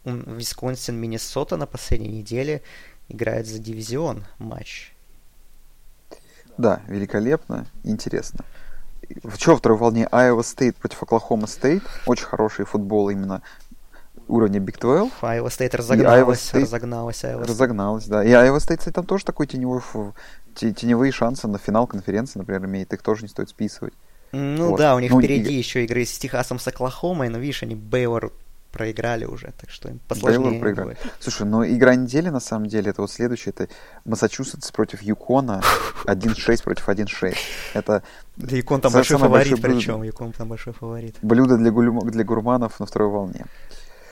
B: Висконсин Миннесота на последней неделе играет за дивизион матч.
A: Да, великолепно, интересно. В чем второй волне Iowa State против Оклахома State. Очень хороший футбол именно уровня Big 12.
B: Iowa State разогналась, State разогналась
A: Iowa State. Разогналась, да. И Iowa State, кстати, там тоже такой теневой, теневые шансы на финал конференции, например, имеет. Их тоже не стоит списывать.
B: Ну вот. да, у них ну, впереди и... еще игры с Техасом, с Оклахомой, но видишь, они Бейвор проиграли уже, так что им посложнее проиграли.
A: Будет. Слушай, но игра недели, на самом деле, это вот следующее, это Массачусетс против Юкона, 1-6 против 1-6. Это...
B: Да Юкон там большой фаворит, причем, Юкон там большой фаворит.
A: Блюдо для, гулю... для гурманов на второй волне.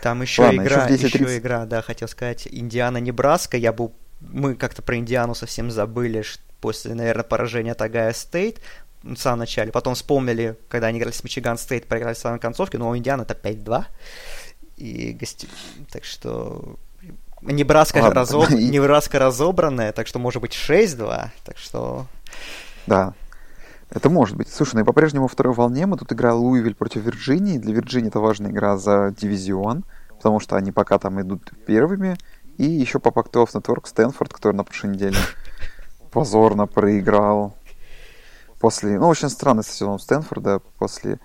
B: Там еще Ладно, игра, еще, еще игра, да, хотел сказать, Индиана-Небраска. Я был, мы как-то про Индиану совсем забыли после, наверное, поражения от Огайо Стейт в самом начале. Потом вспомнили, когда они играли с Мичиган Стейт, проиграли в самой концовке, но у Индианы это 5-2. И гости... Так что Небраска, Ладно, разоб... Небраска разобранная, так что может быть 6-2. Так что...
A: Да, это может быть. Слушай, ну и по-прежнему во второй волне мы тут играли Луивиль против Вирджинии. Для Вирджинии это важная игра за дивизион, потому что они пока там идут первыми. И еще по Pac-12 Network Стэнфорд, который на прошлой неделе позорно проиграл. После, ну, очень странный сезон Стэнфорда, после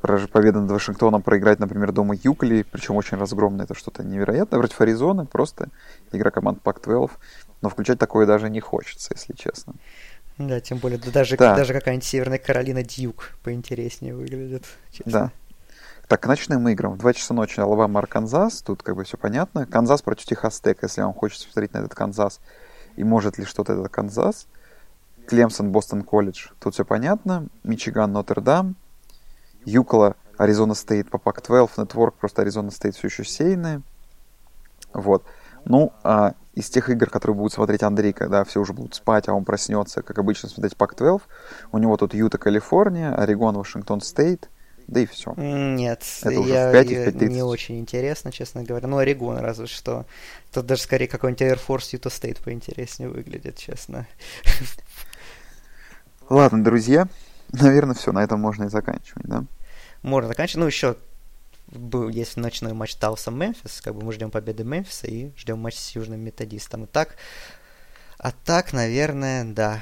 A: победы над Вашингтоном проиграть, например, дома Юкле, причем очень разгромно, это что-то невероятное, против Аризоны, просто игра команд Pac-12, но включать такое даже не хочется, если честно.
B: Да, тем более, да, даже, да. даже какая-нибудь Северная Каролина Дьюк поинтереснее выглядит.
A: Честно. Да. Так, к ночным играм. В 2 часа ночи Алабама, Арканзас. Тут как бы все понятно. Канзас против Техас Тек, если вам хочется посмотреть на этот Канзас. И может ли что-то этот Канзас. Клемсон, Бостон Колледж. Тут все понятно. Мичиган, Нотр-Дам. Юкла, Аризона Стейт по Pac-12 Network, просто Аризона Стейт все еще сеяные. Вот. Ну, а из тех игр, которые будут смотреть Андрей, когда все уже будут спать, а он проснется, как обычно, смотреть Pac-12, у него тут Юта, Калифорния, Орегон, Вашингтон Стейт, да и все.
B: Нет, это я, уже в 5 и в 5 не очень интересно, честно говоря. Ну, Орегон разве что. Тут даже скорее какой-нибудь Air Force Utah State поинтереснее выглядит, честно.
A: Ладно, друзья, наверное, все, на этом можно и заканчивать, да?
B: Можно заканчивать. Ну, еще был, есть ночной матч Талса Мемфис, как бы мы ждем победы Мемфиса и ждем матч с Южным Методистом. И так, а так, наверное, да,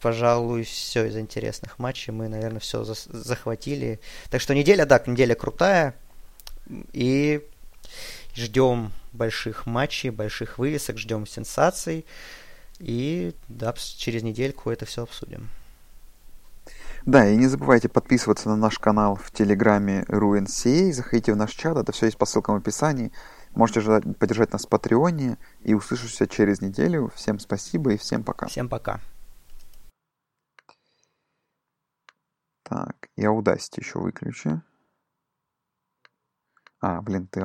B: пожалуй, все из интересных матчей. Мы, наверное, все за захватили. Так что неделя, да, неделя крутая. И ждем больших матчей, больших вывесок, ждем сенсаций. И да, через недельку это все обсудим.
A: Да, и не забывайте подписываться на наш канал в Телеграме RuNCA, заходите в наш чат, это все есть по ссылкам в описании. Можете поддержать нас в Патреоне и услышимся через неделю. Всем спасибо и всем пока.
B: Всем пока.
A: Так, я Audacity еще выключу. А, блин, ты